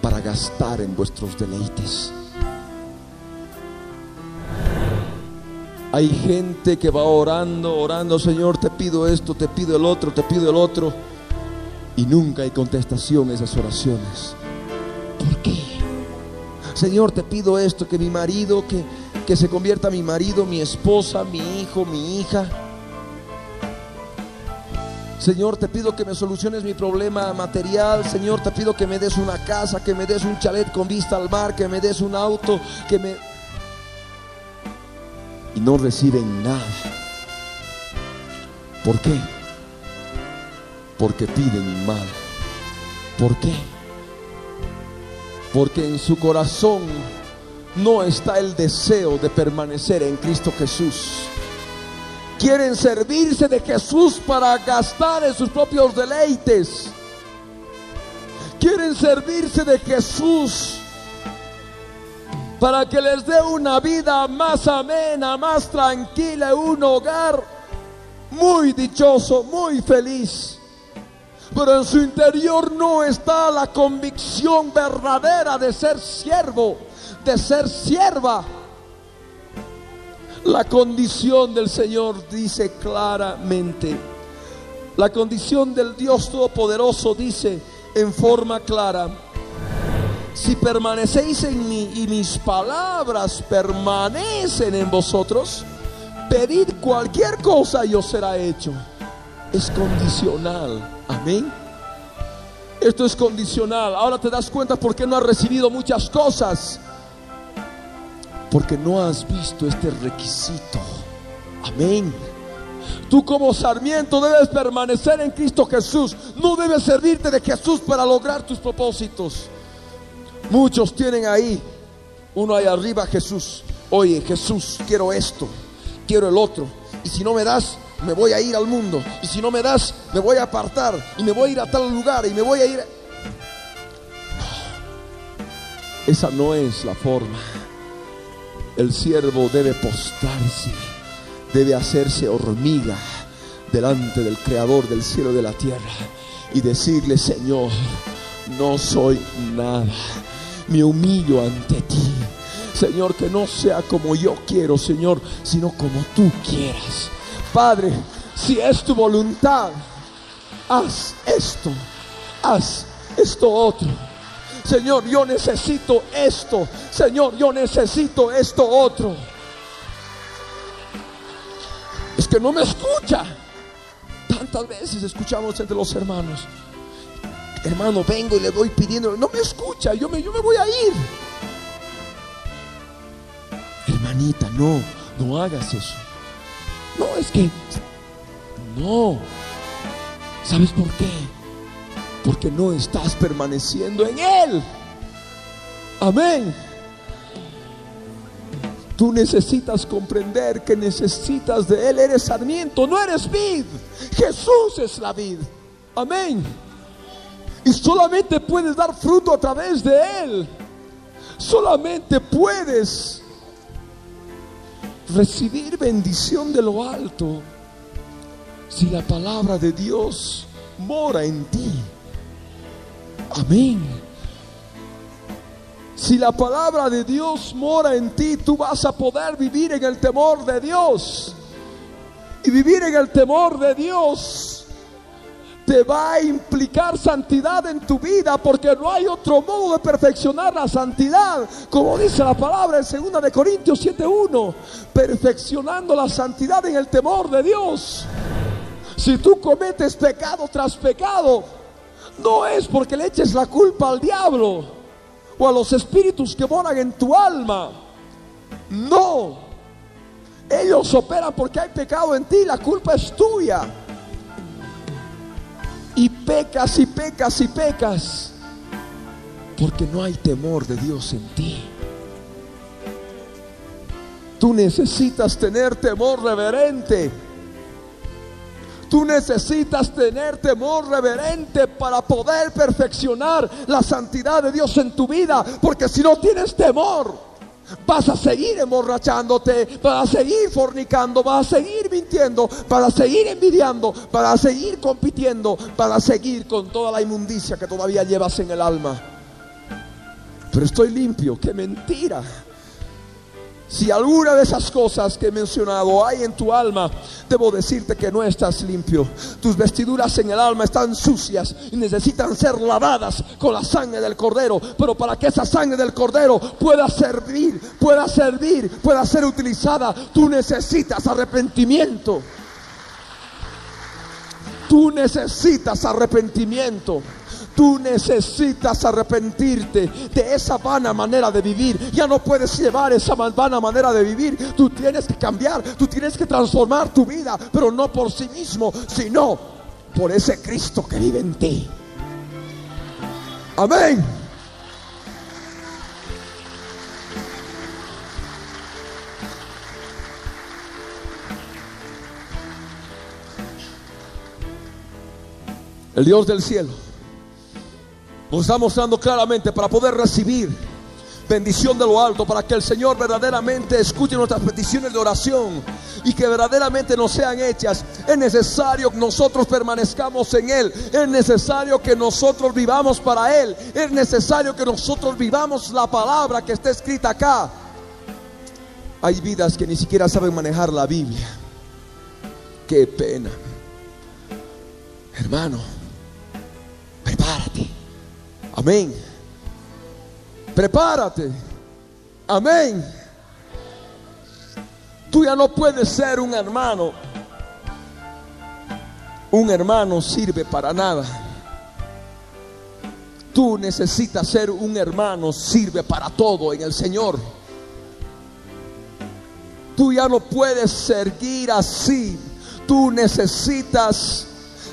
para gastar en vuestros deleites. Hay gente que va orando, orando, Señor, te pido esto, te pido el otro, te pido el otro. Y nunca hay contestación a esas oraciones. ¿Por qué? Señor, te pido esto, que mi marido, que, que se convierta mi marido, mi esposa, mi hijo, mi hija. Señor, te pido que me soluciones mi problema material. Señor, te pido que me des una casa, que me des un chalet con vista al mar, que me des un auto, que me... Y no reciben nada. ¿Por qué? Porque piden mal. ¿Por qué? Porque en su corazón no está el deseo de permanecer en Cristo Jesús. Quieren servirse de Jesús para gastar en sus propios deleites. Quieren servirse de Jesús para que les dé una vida más amena, más tranquila, un hogar muy dichoso, muy feliz. Pero en su interior no está la convicción verdadera de ser siervo, de ser sierva. La condición del Señor dice claramente, La condición del Dios Todopoderoso dice en forma clara, si permanecéis en mí y mis palabras permanecen en vosotros, pedid cualquier cosa y os será hecho. Es condicional. Amén. Esto es condicional. Ahora te das cuenta por qué no has recibido muchas cosas. Porque no has visto este requisito. Amén. Tú como sarmiento debes permanecer en Cristo Jesús. No debes servirte de Jesús para lograr tus propósitos. Muchos tienen ahí, uno ahí arriba Jesús. Oye, Jesús, quiero esto, quiero el otro. Y si no me das, me voy a ir al mundo. Y si no me das, me voy a apartar. Y me voy a ir a tal lugar. Y me voy a ir... Esa no es la forma. El siervo debe postarse, debe hacerse hormiga delante del Creador del cielo y de la tierra y decirle, Señor, no soy nada, me humillo ante ti. Señor, que no sea como yo quiero, Señor, sino como tú quieras. Padre, si es tu voluntad, haz esto, haz esto otro. Señor, yo necesito esto. Señor, yo necesito esto otro. Es que no me escucha. Tantas veces escuchamos entre los hermanos. Hermano, vengo y le doy pidiendo. No me escucha. Yo me, yo me voy a ir. Hermanita, no, no hagas eso. No, es que... No. ¿Sabes por qué? Porque no estás permaneciendo en Él. Amén. Tú necesitas comprender que necesitas de Él. Eres sarmiento, no eres vid. Jesús es la vid. Amén. Y solamente puedes dar fruto a través de Él. Solamente puedes recibir bendición de lo alto si la palabra de Dios mora en ti. Amén. Si la palabra de Dios mora en ti, tú vas a poder vivir en el temor de Dios. Y vivir en el temor de Dios te va a implicar santidad en tu vida porque no hay otro modo de perfeccionar la santidad, como dice la palabra en 2 de Corintios 7:1, perfeccionando la santidad en el temor de Dios. Si tú cometes pecado tras pecado, no es porque le eches la culpa al diablo o a los espíritus que moran en tu alma. No. Ellos operan porque hay pecado en ti, la culpa es tuya y pecas y pecas y pecas porque no hay temor de Dios en ti. Tú necesitas tener temor reverente. Tú necesitas tener temor reverente para poder perfeccionar la santidad de Dios en tu vida. Porque si no tienes temor, Vas a seguir emborrachándote, vas a seguir fornicando, vas a seguir mintiendo, vas a seguir envidiando, vas a seguir compitiendo, vas a seguir con toda la inmundicia que todavía llevas en el alma. Pero estoy limpio, qué mentira. Si alguna de esas cosas que he mencionado hay en tu alma, debo decirte que no estás limpio. Tus vestiduras en el alma están sucias y necesitan ser lavadas con la sangre del cordero. Pero para que esa sangre del cordero pueda servir, pueda servir, pueda ser utilizada, tú necesitas arrepentimiento. Tú necesitas arrepentimiento. Tú necesitas arrepentirte de esa vana manera de vivir. Ya no puedes llevar esa vana manera de vivir. Tú tienes que cambiar, tú tienes que transformar tu vida, pero no por sí mismo, sino por ese Cristo que vive en ti. Amén. El Dios del cielo nos está mostrando claramente para poder recibir bendición de lo alto, para que el Señor verdaderamente escuche nuestras peticiones de oración y que verdaderamente nos sean hechas. Es necesario que nosotros permanezcamos en Él, es necesario que nosotros vivamos para Él, es necesario que nosotros vivamos la palabra que está escrita acá. Hay vidas que ni siquiera saben manejar la Biblia. Qué pena. Hermano. Amén. Prepárate. Amén. Tú ya no puedes ser un hermano. Un hermano sirve para nada. Tú necesitas ser un hermano, sirve para todo en el Señor. Tú ya no puedes seguir así. Tú necesitas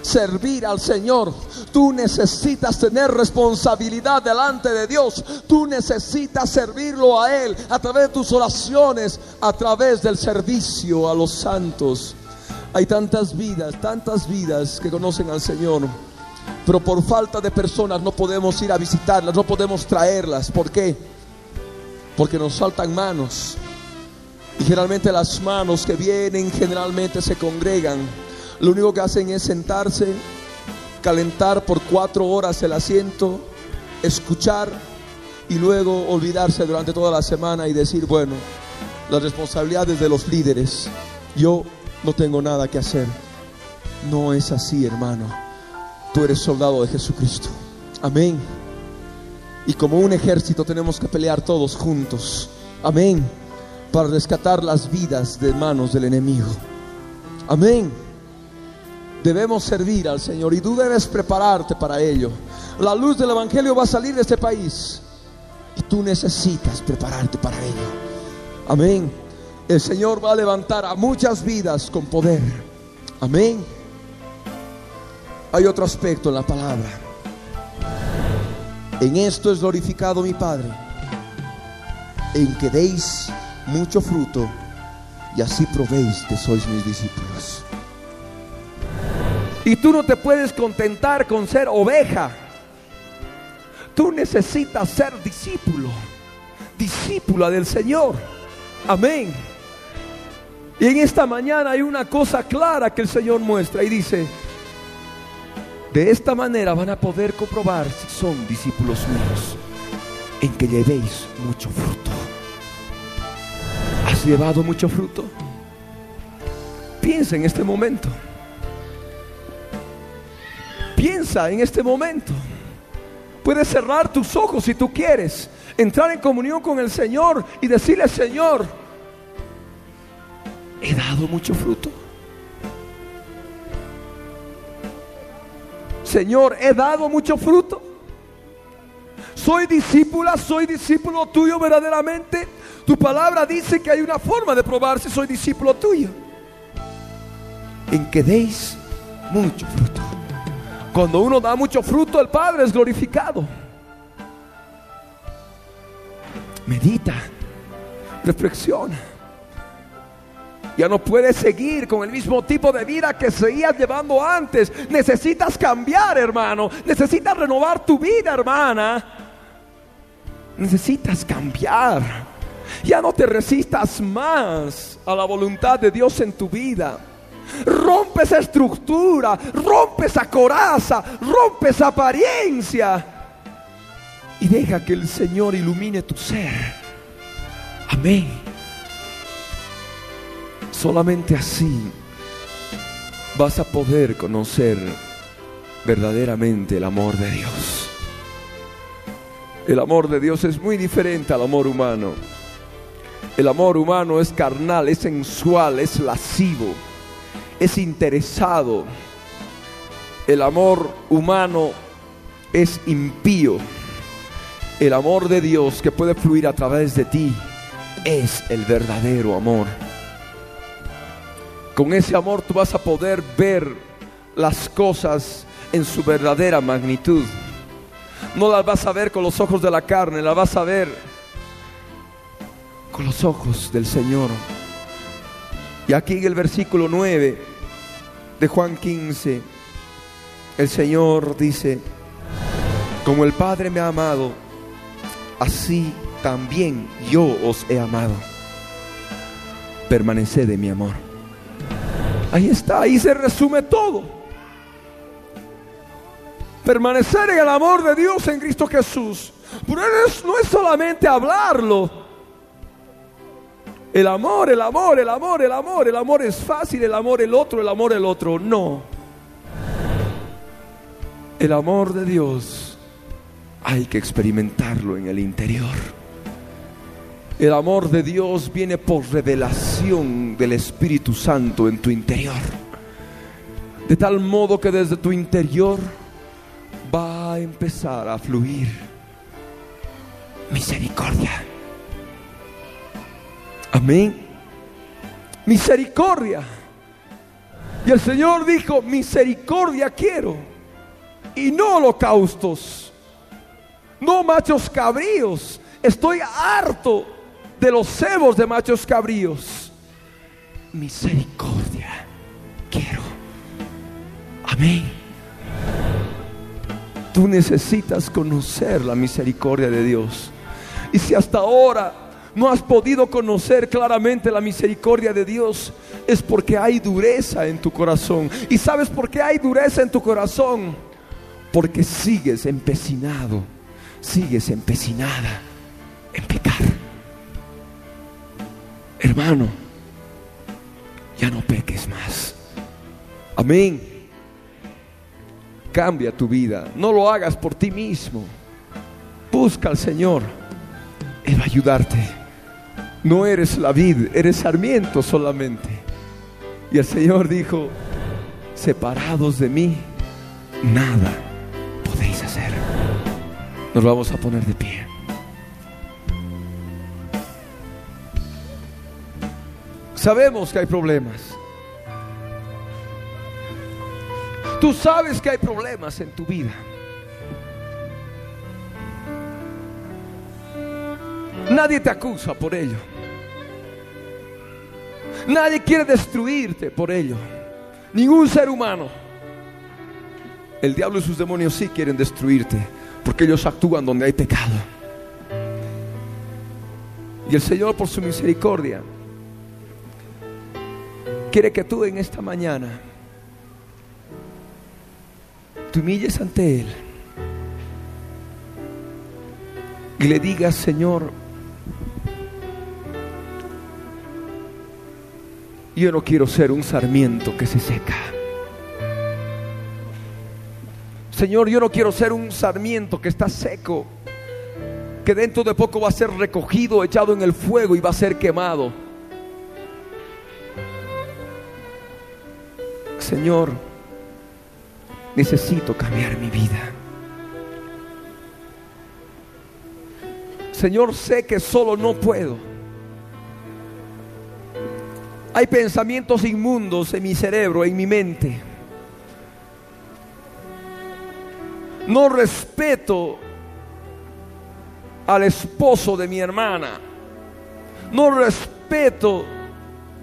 servir al Señor. Tú necesitas tener responsabilidad delante de Dios. Tú necesitas servirlo a Él a través de tus oraciones, a través del servicio a los santos. Hay tantas vidas, tantas vidas que conocen al Señor. Pero por falta de personas no podemos ir a visitarlas, no podemos traerlas. ¿Por qué? Porque nos faltan manos. Y generalmente las manos que vienen generalmente se congregan. Lo único que hacen es sentarse, calentar por cuatro horas el asiento, escuchar y luego olvidarse durante toda la semana y decir, bueno, las responsabilidades de los líderes, yo no tengo nada que hacer. No es así, hermano. Tú eres soldado de Jesucristo. Amén. Y como un ejército tenemos que pelear todos juntos. Amén. Para rescatar las vidas de manos del enemigo. Amén. Debemos servir al Señor y tú debes prepararte para ello. La luz del Evangelio va a salir de este país y tú necesitas prepararte para ello. Amén. El Señor va a levantar a muchas vidas con poder. Amén. Hay otro aspecto en la palabra. En esto es glorificado mi Padre, en que deis mucho fruto y así probéis que sois mis discípulos. Y tú no te puedes contentar con ser oveja. Tú necesitas ser discípulo, discípula del Señor. Amén. Y en esta mañana hay una cosa clara que el Señor muestra y dice, de esta manera van a poder comprobar si son discípulos míos, en que llevéis mucho fruto. ¿Has llevado mucho fruto? Piensa en este momento. Piensa en este momento. Puedes cerrar tus ojos si tú quieres, entrar en comunión con el Señor y decirle, Señor, he dado mucho fruto. Señor, he dado mucho fruto. Soy discípula, soy discípulo tuyo verdaderamente. Tu palabra dice que hay una forma de probar si soy discípulo tuyo. En que deis mucho fruto. Cuando uno da mucho fruto, el Padre es glorificado. Medita, reflexiona. Ya no puedes seguir con el mismo tipo de vida que seguías llevando antes. Necesitas cambiar, hermano. Necesitas renovar tu vida, hermana. Necesitas cambiar. Ya no te resistas más a la voluntad de Dios en tu vida. Rompe esa estructura, rompe esa coraza, rompe esa apariencia. Y deja que el Señor ilumine tu ser. Amén. Solamente así vas a poder conocer verdaderamente el amor de Dios. El amor de Dios es muy diferente al amor humano. El amor humano es carnal, es sensual, es lascivo, es interesado. El amor humano es impío. El amor de Dios que puede fluir a través de ti es el verdadero amor. Con ese amor tú vas a poder ver las cosas en su verdadera magnitud. No las vas a ver con los ojos de la carne, las vas a ver con los ojos del Señor. Y aquí en el versículo 9 de Juan 15, el Señor dice, como el Padre me ha amado, así también yo os he amado. Permaneced en mi amor. Ahí está, ahí se resume todo. Permanecer en el amor de Dios en Cristo Jesús. Pero no es solamente hablarlo. El amor, el amor, el amor, el amor, el amor es fácil, el amor el otro, el amor el otro. No. El amor de Dios hay que experimentarlo en el interior. El amor de Dios viene por revelación del Espíritu Santo en tu interior. De tal modo que desde tu interior va a empezar a fluir misericordia. Amén. Misericordia. Y el Señor dijo, misericordia quiero. Y no holocaustos. No machos cabríos. Estoy harto de los cebos de machos cabríos. Misericordia quiero. Amén. Tú necesitas conocer la misericordia de Dios. Y si hasta ahora no has podido conocer claramente la misericordia de Dios, es porque hay dureza en tu corazón. ¿Y sabes por qué hay dureza en tu corazón? Porque sigues empecinado, sigues empecinada en pecar. Hermano, ya no peques más. Amén. Cambia tu vida. No lo hagas por ti mismo. Busca al Señor. Él va a ayudarte. No eres la vid, eres sarmiento solamente. Y el Señor dijo, separados de mí, nada podéis hacer. Nos vamos a poner de pie. Sabemos que hay problemas. Tú sabes que hay problemas en tu vida. Nadie te acusa por ello. Nadie quiere destruirte por ello. Ningún ser humano. El diablo y sus demonios sí quieren destruirte porque ellos actúan donde hay pecado. Y el Señor por su misericordia quiere que tú en esta mañana te humilles ante Él y le digas, Señor, yo no quiero ser un sarmiento que se seca. Señor, yo no quiero ser un sarmiento que está seco, que dentro de poco va a ser recogido, echado en el fuego y va a ser quemado. Señor, necesito cambiar mi vida. Señor, sé que solo no puedo. Hay pensamientos inmundos en mi cerebro, en mi mente. No respeto al esposo de mi hermana. No respeto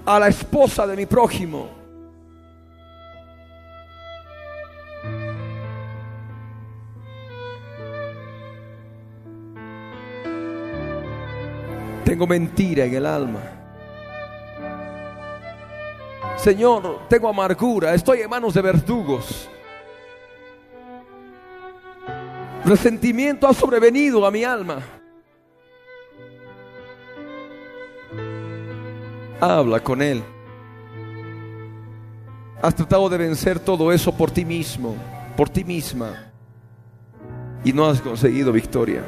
a la esposa de mi prójimo. Tengo mentira en el alma. Señor, tengo amargura, estoy en manos de verdugos. Resentimiento ha sobrevenido a mi alma. Habla con Él. Has tratado de vencer todo eso por ti mismo, por ti misma, y no has conseguido victoria.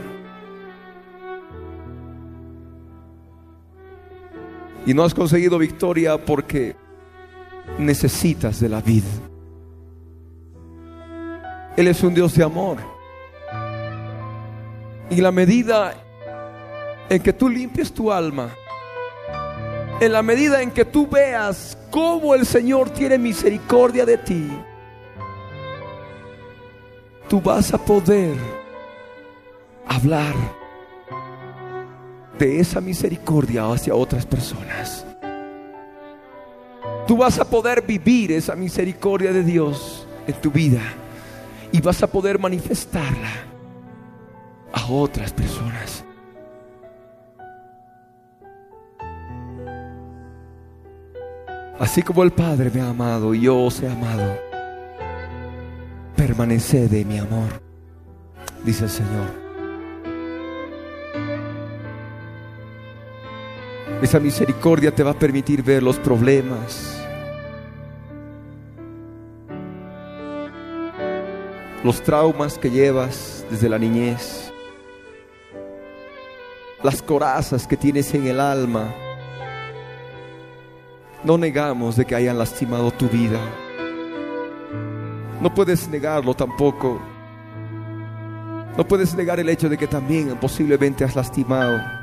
Y no has conseguido victoria porque necesitas de la vida. Él es un Dios de amor. Y la medida en que tú limpies tu alma, en la medida en que tú veas cómo el Señor tiene misericordia de ti, tú vas a poder hablar de esa misericordia hacia otras personas. Tú vas a poder vivir esa misericordia de Dios en tu vida y vas a poder manifestarla a otras personas. Así como el Padre me ha amado y yo os he amado, permaneced de mi amor, dice el Señor. Esa misericordia te va a permitir ver los problemas. los traumas que llevas desde la niñez, las corazas que tienes en el alma. No negamos de que hayan lastimado tu vida. No puedes negarlo tampoco. No puedes negar el hecho de que también posiblemente has lastimado.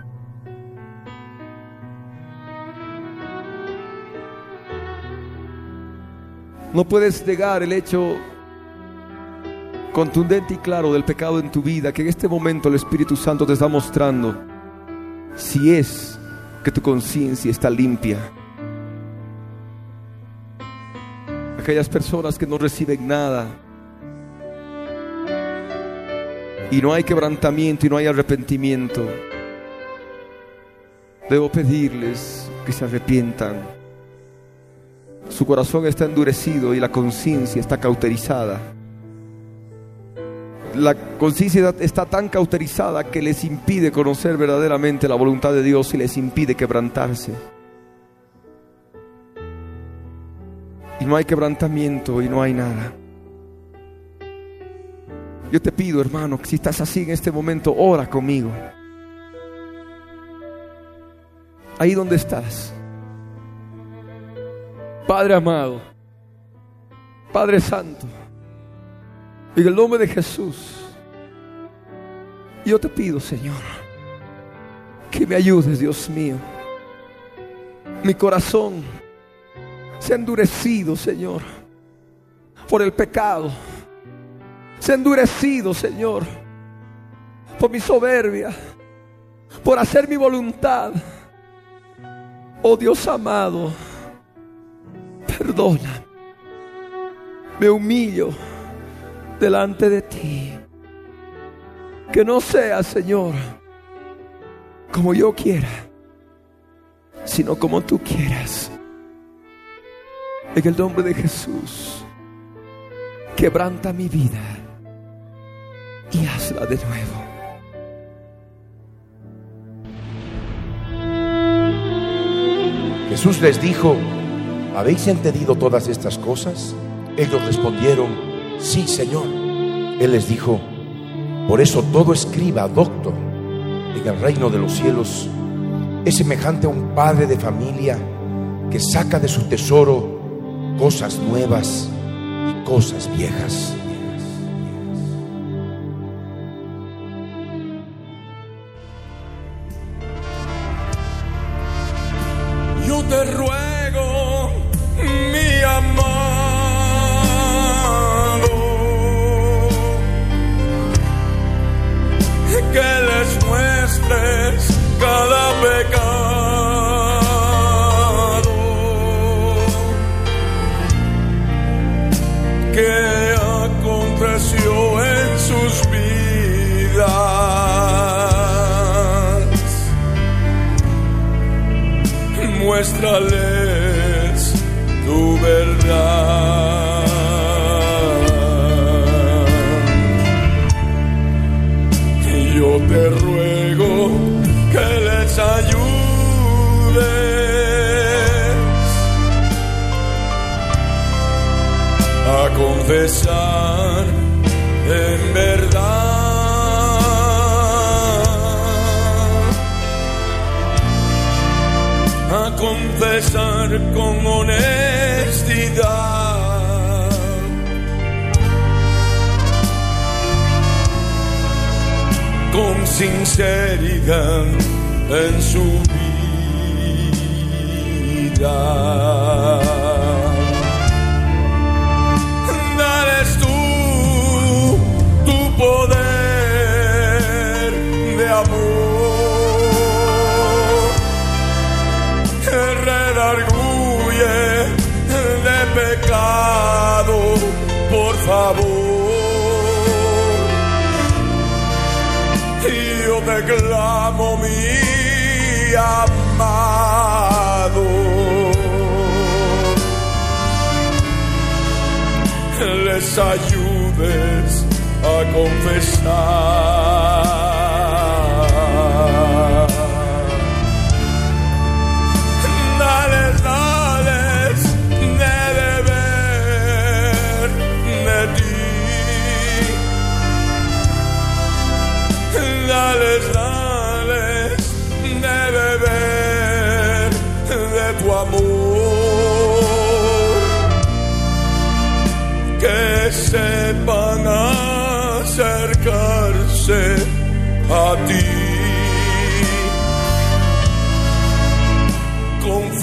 No puedes negar el hecho contundente y claro del pecado en tu vida que en este momento el Espíritu Santo te está mostrando si es que tu conciencia está limpia. Aquellas personas que no reciben nada y no hay quebrantamiento y no hay arrepentimiento, debo pedirles que se arrepientan. Su corazón está endurecido y la conciencia está cauterizada la conciencia está tan cauterizada que les impide conocer verdaderamente la voluntad de Dios y les impide quebrantarse. Y no hay quebrantamiento y no hay nada. Yo te pido, hermano, que si estás así en este momento, ora conmigo. Ahí donde estás. Padre amado, Padre Santo. En el nombre de Jesús, yo te pido, Señor, que me ayudes, Dios mío. Mi corazón se ha endurecido, Señor, por el pecado. Se ha endurecido, Señor, por mi soberbia, por hacer mi voluntad. Oh Dios amado, perdona. Me humillo delante de ti. Que no sea, Señor, como yo quiera, sino como tú quieras. En el nombre de Jesús, quebranta mi vida y hazla de nuevo. Jesús les dijo, ¿habéis entendido todas estas cosas? Ellos respondieron, Sí, Señor. Él les dijo, por eso todo escriba, doctor, en el reino de los cielos es semejante a un padre de familia que saca de su tesoro cosas nuevas y cosas viejas.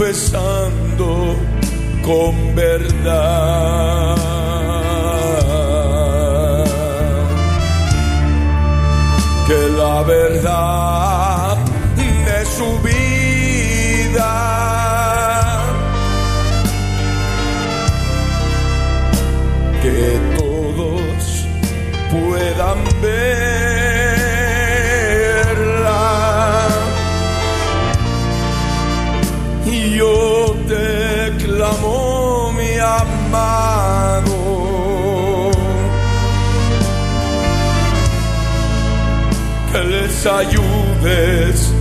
confesando con verdad. Que la verdad me subí ayudes,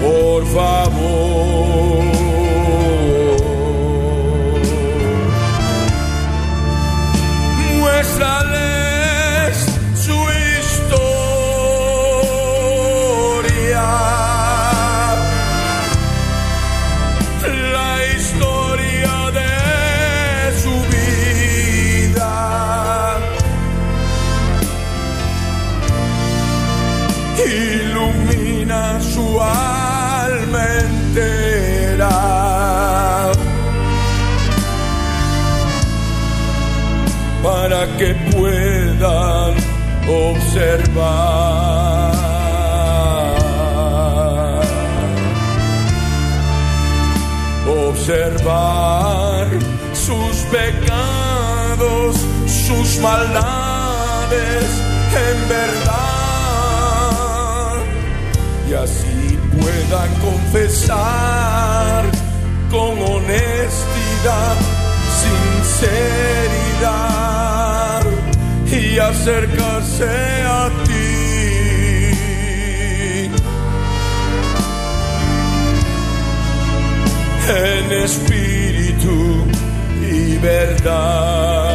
por favor. observar, observar sus pecados, sus maldades en verdad, y así puedan confesar con honestidad, sinceridad acercarse a ti. En espíritu y verdad.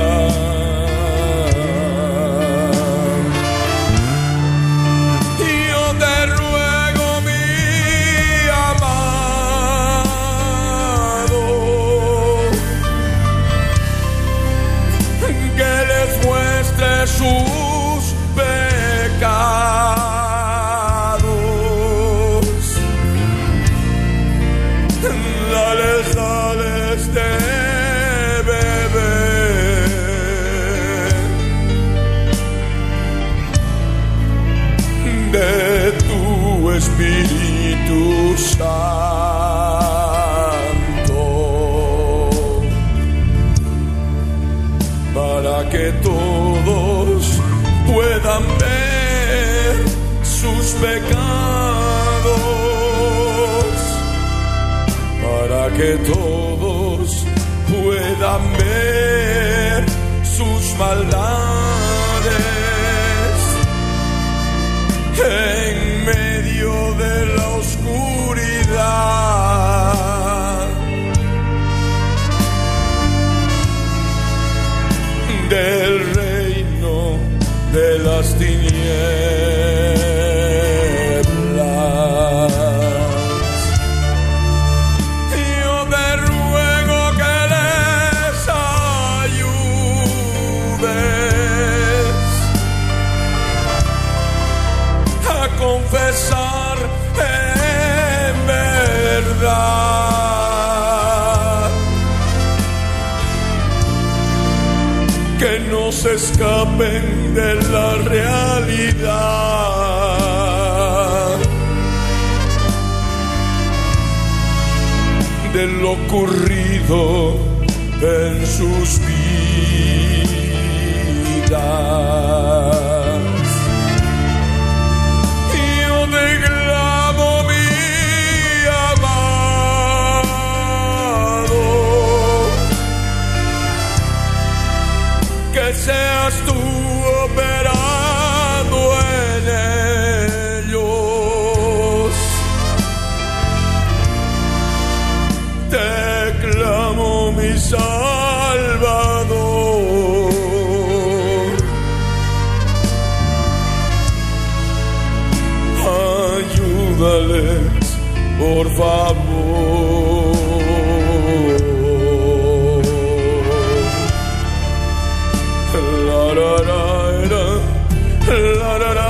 da da da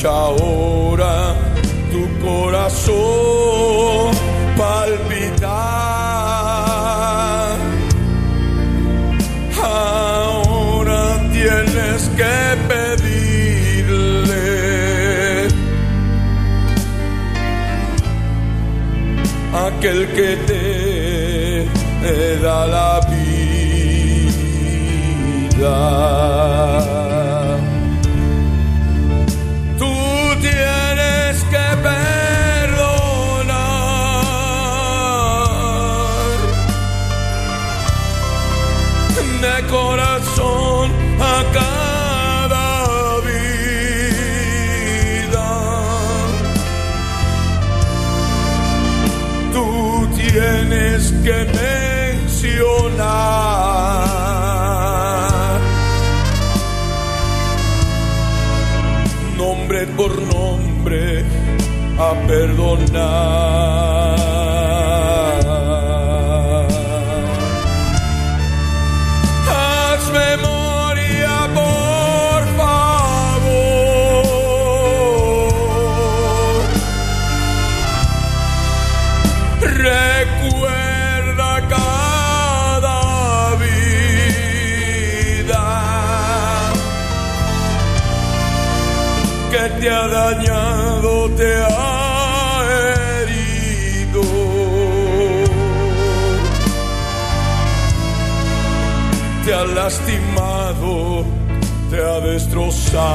escucha ahora tu corazón palpitar. Ahora tienes que pedirle aquel que te da la vida. Que mencionar nombre por nombre a perdonar. Lastimado, te ha destrozado.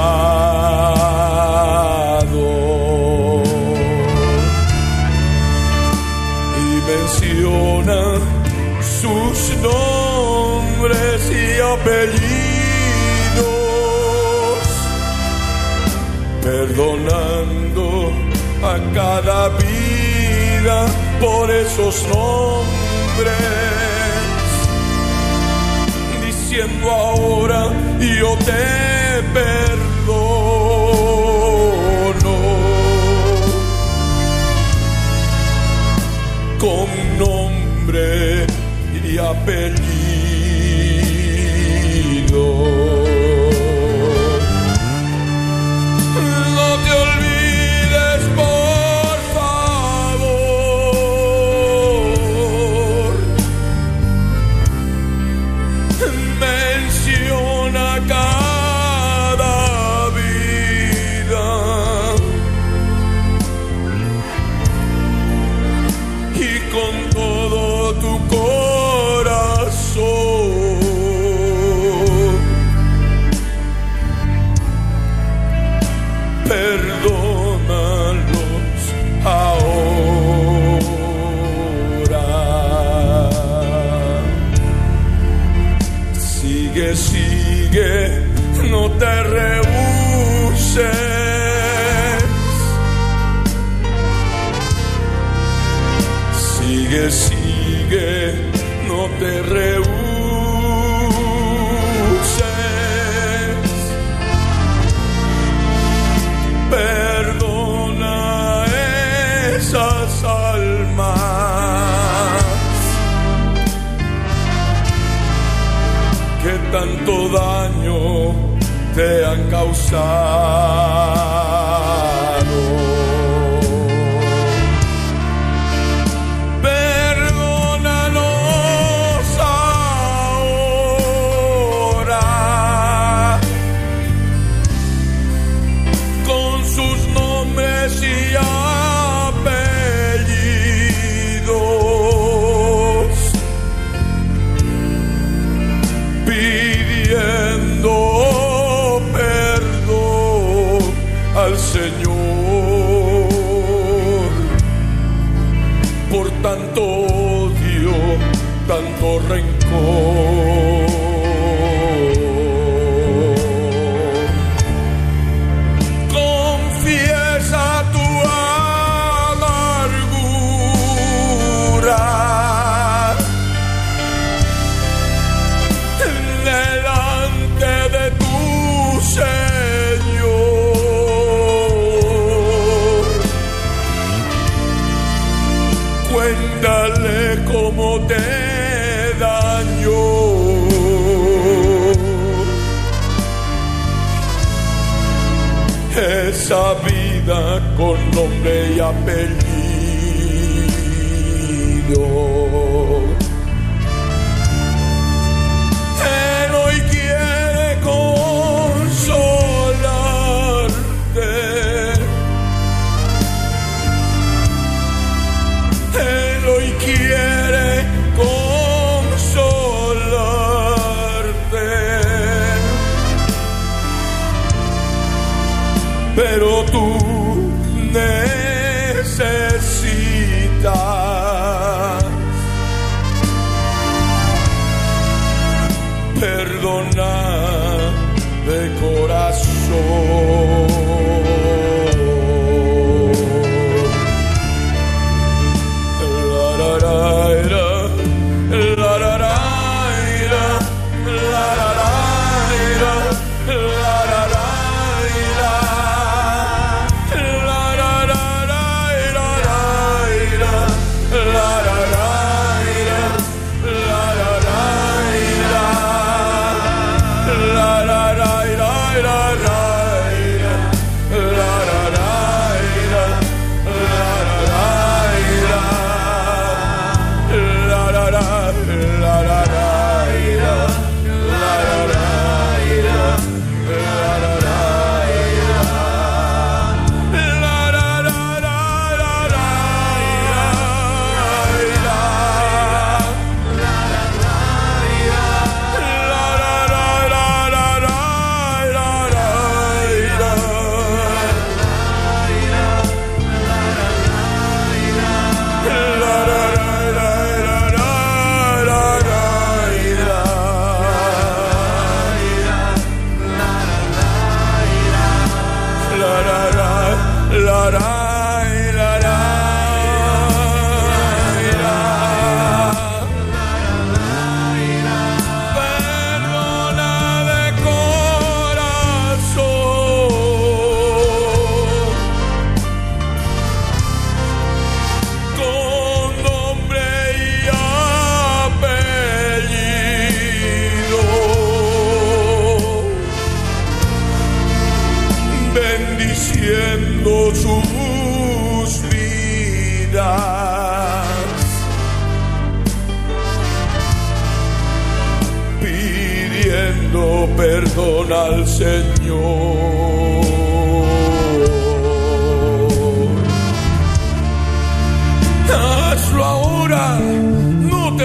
Y menciona sus nombres y apellidos perdonando a cada vida por esos nombres, ahora yo te perdono con nombre y apellido.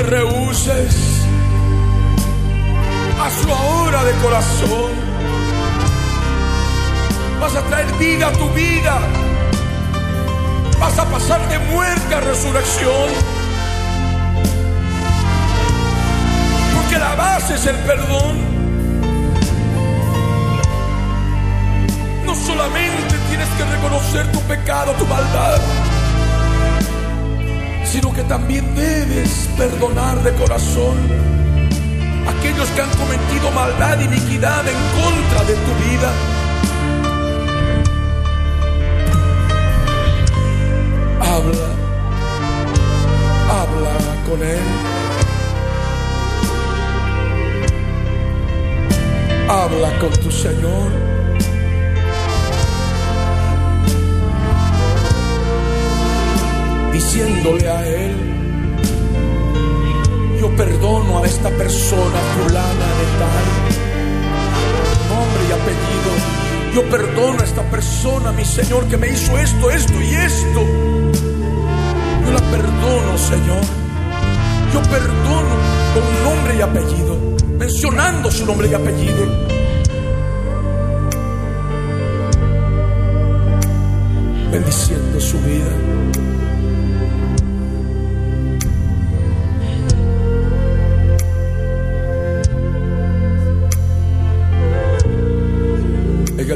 Te rehuses. Hazlo ahora de corazón. Vas a traer vida a tu vida. Vas a pasar de muerte a resurrección. Porque la base es el perdón. No solamente tienes que reconocer tu pecado, tu maldad, sino que también debes perdonar de corazón aquellos que han cometido maldad y iniquidad en contra de tu vida. Habla, habla con Él. Habla con tu Señor. Diciéndole a Él, yo perdono a esta persona fulana de tal, nombre y apellido. Yo perdono a esta persona, mi Señor, que me hizo esto, esto y esto. Yo la perdono, Señor. Yo perdono con nombre y apellido, mencionando su nombre y apellido. Bendiciendo su vida.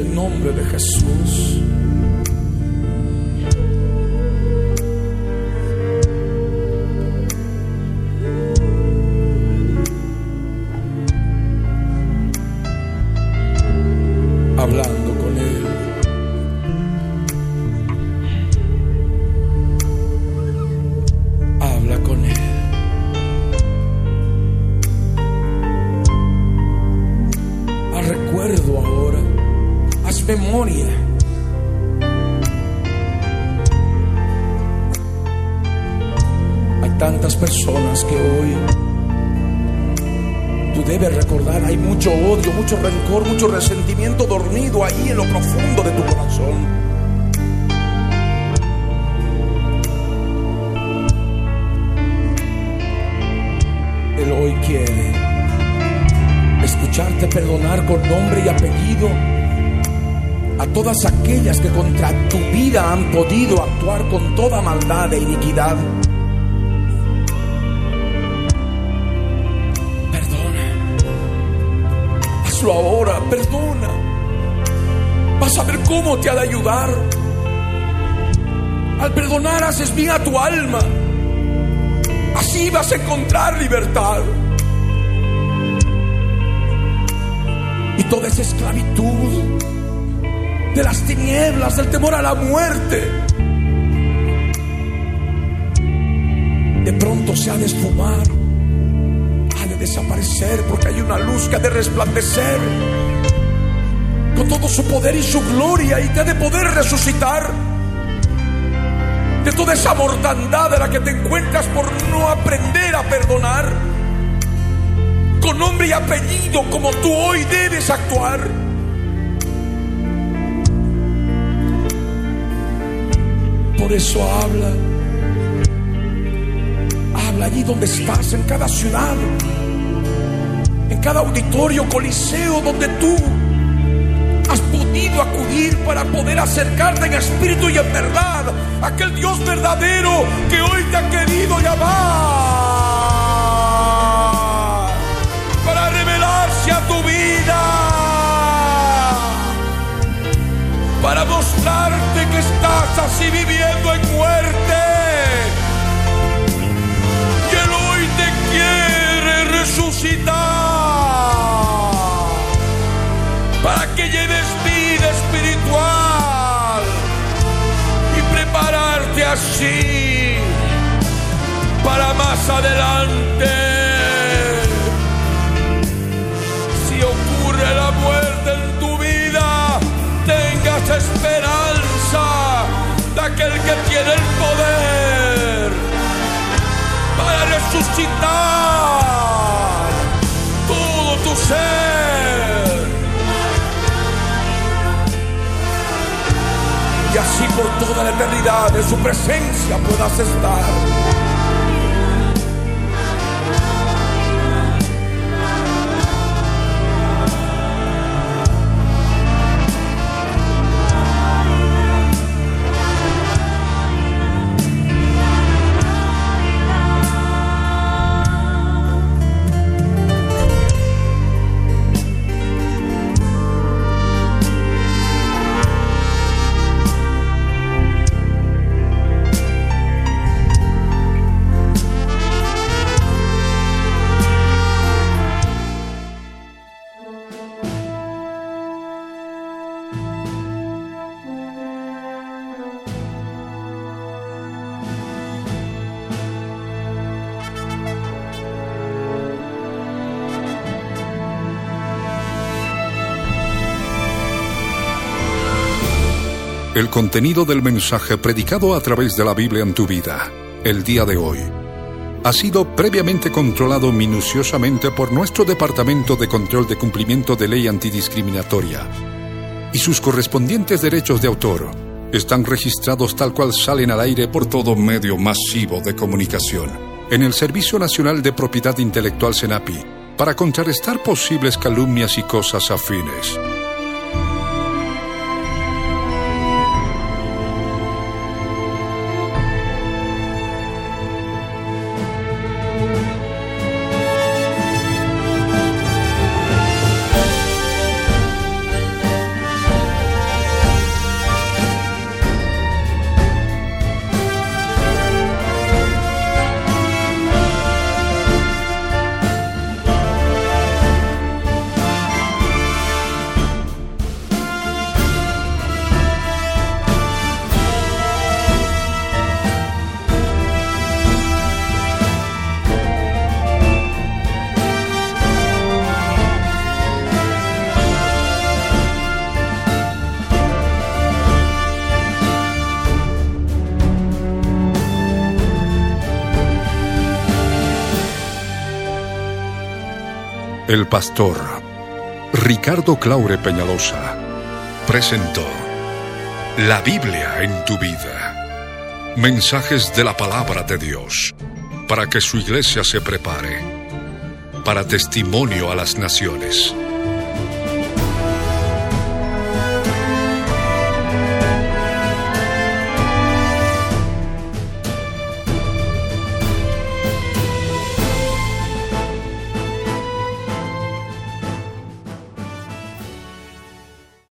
El nombre de Jesús. Con nombre y apellido a todas aquellas que contra tu vida han podido actuar con toda maldad e iniquidad. Perdona. Hazlo ahora, perdona. Vas a ver cómo te ha de ayudar. Al perdonar haces bien a tu alma. Así vas a encontrar libertad. Y toda esa esclavitud de las tinieblas, del temor a la muerte, de pronto se ha de esfumar, ha de desaparecer, porque hay una luz que ha de resplandecer con todo su poder y su gloria y te ha de poder resucitar de toda esa mortandad de la que te encuentras por no aprender a perdonar, con nombre y apellido como tú hoy debes actuar. Por eso habla. Habla allí donde estás, en cada ciudad, en cada auditorio, coliseo donde tú has podido acudir para poder acercarte en espíritu y en verdad a aquel Dios verdadero que hoy te ha querido llamar revelarse a tu vida. para mostrarte que estás así viviendo en muerte. Y Él hoy te quiere resucitar para que lleves vida espiritual y prepararte así para más adelante. Aquel que tiene el poder para resucitar todo tu ser. Y así por toda la eternidad en su presencia puedas estar. El contenido del mensaje predicado a través de la Biblia en tu vida, el día de hoy, ha sido previamente controlado minuciosamente por nuestro Departamento de Control de Cumplimiento de Ley Antidiscriminatoria y sus correspondientes derechos de autor están registrados tal cual salen al aire por todo medio masivo de comunicación en el Servicio Nacional de Propiedad Intelectual SENAPI para contrarrestar posibles calumnias y cosas afines. El pastor Ricardo Claure Peñalosa presentó La Biblia en tu vida. Mensajes de la palabra de Dios para que su iglesia se prepare para testimonio a las naciones.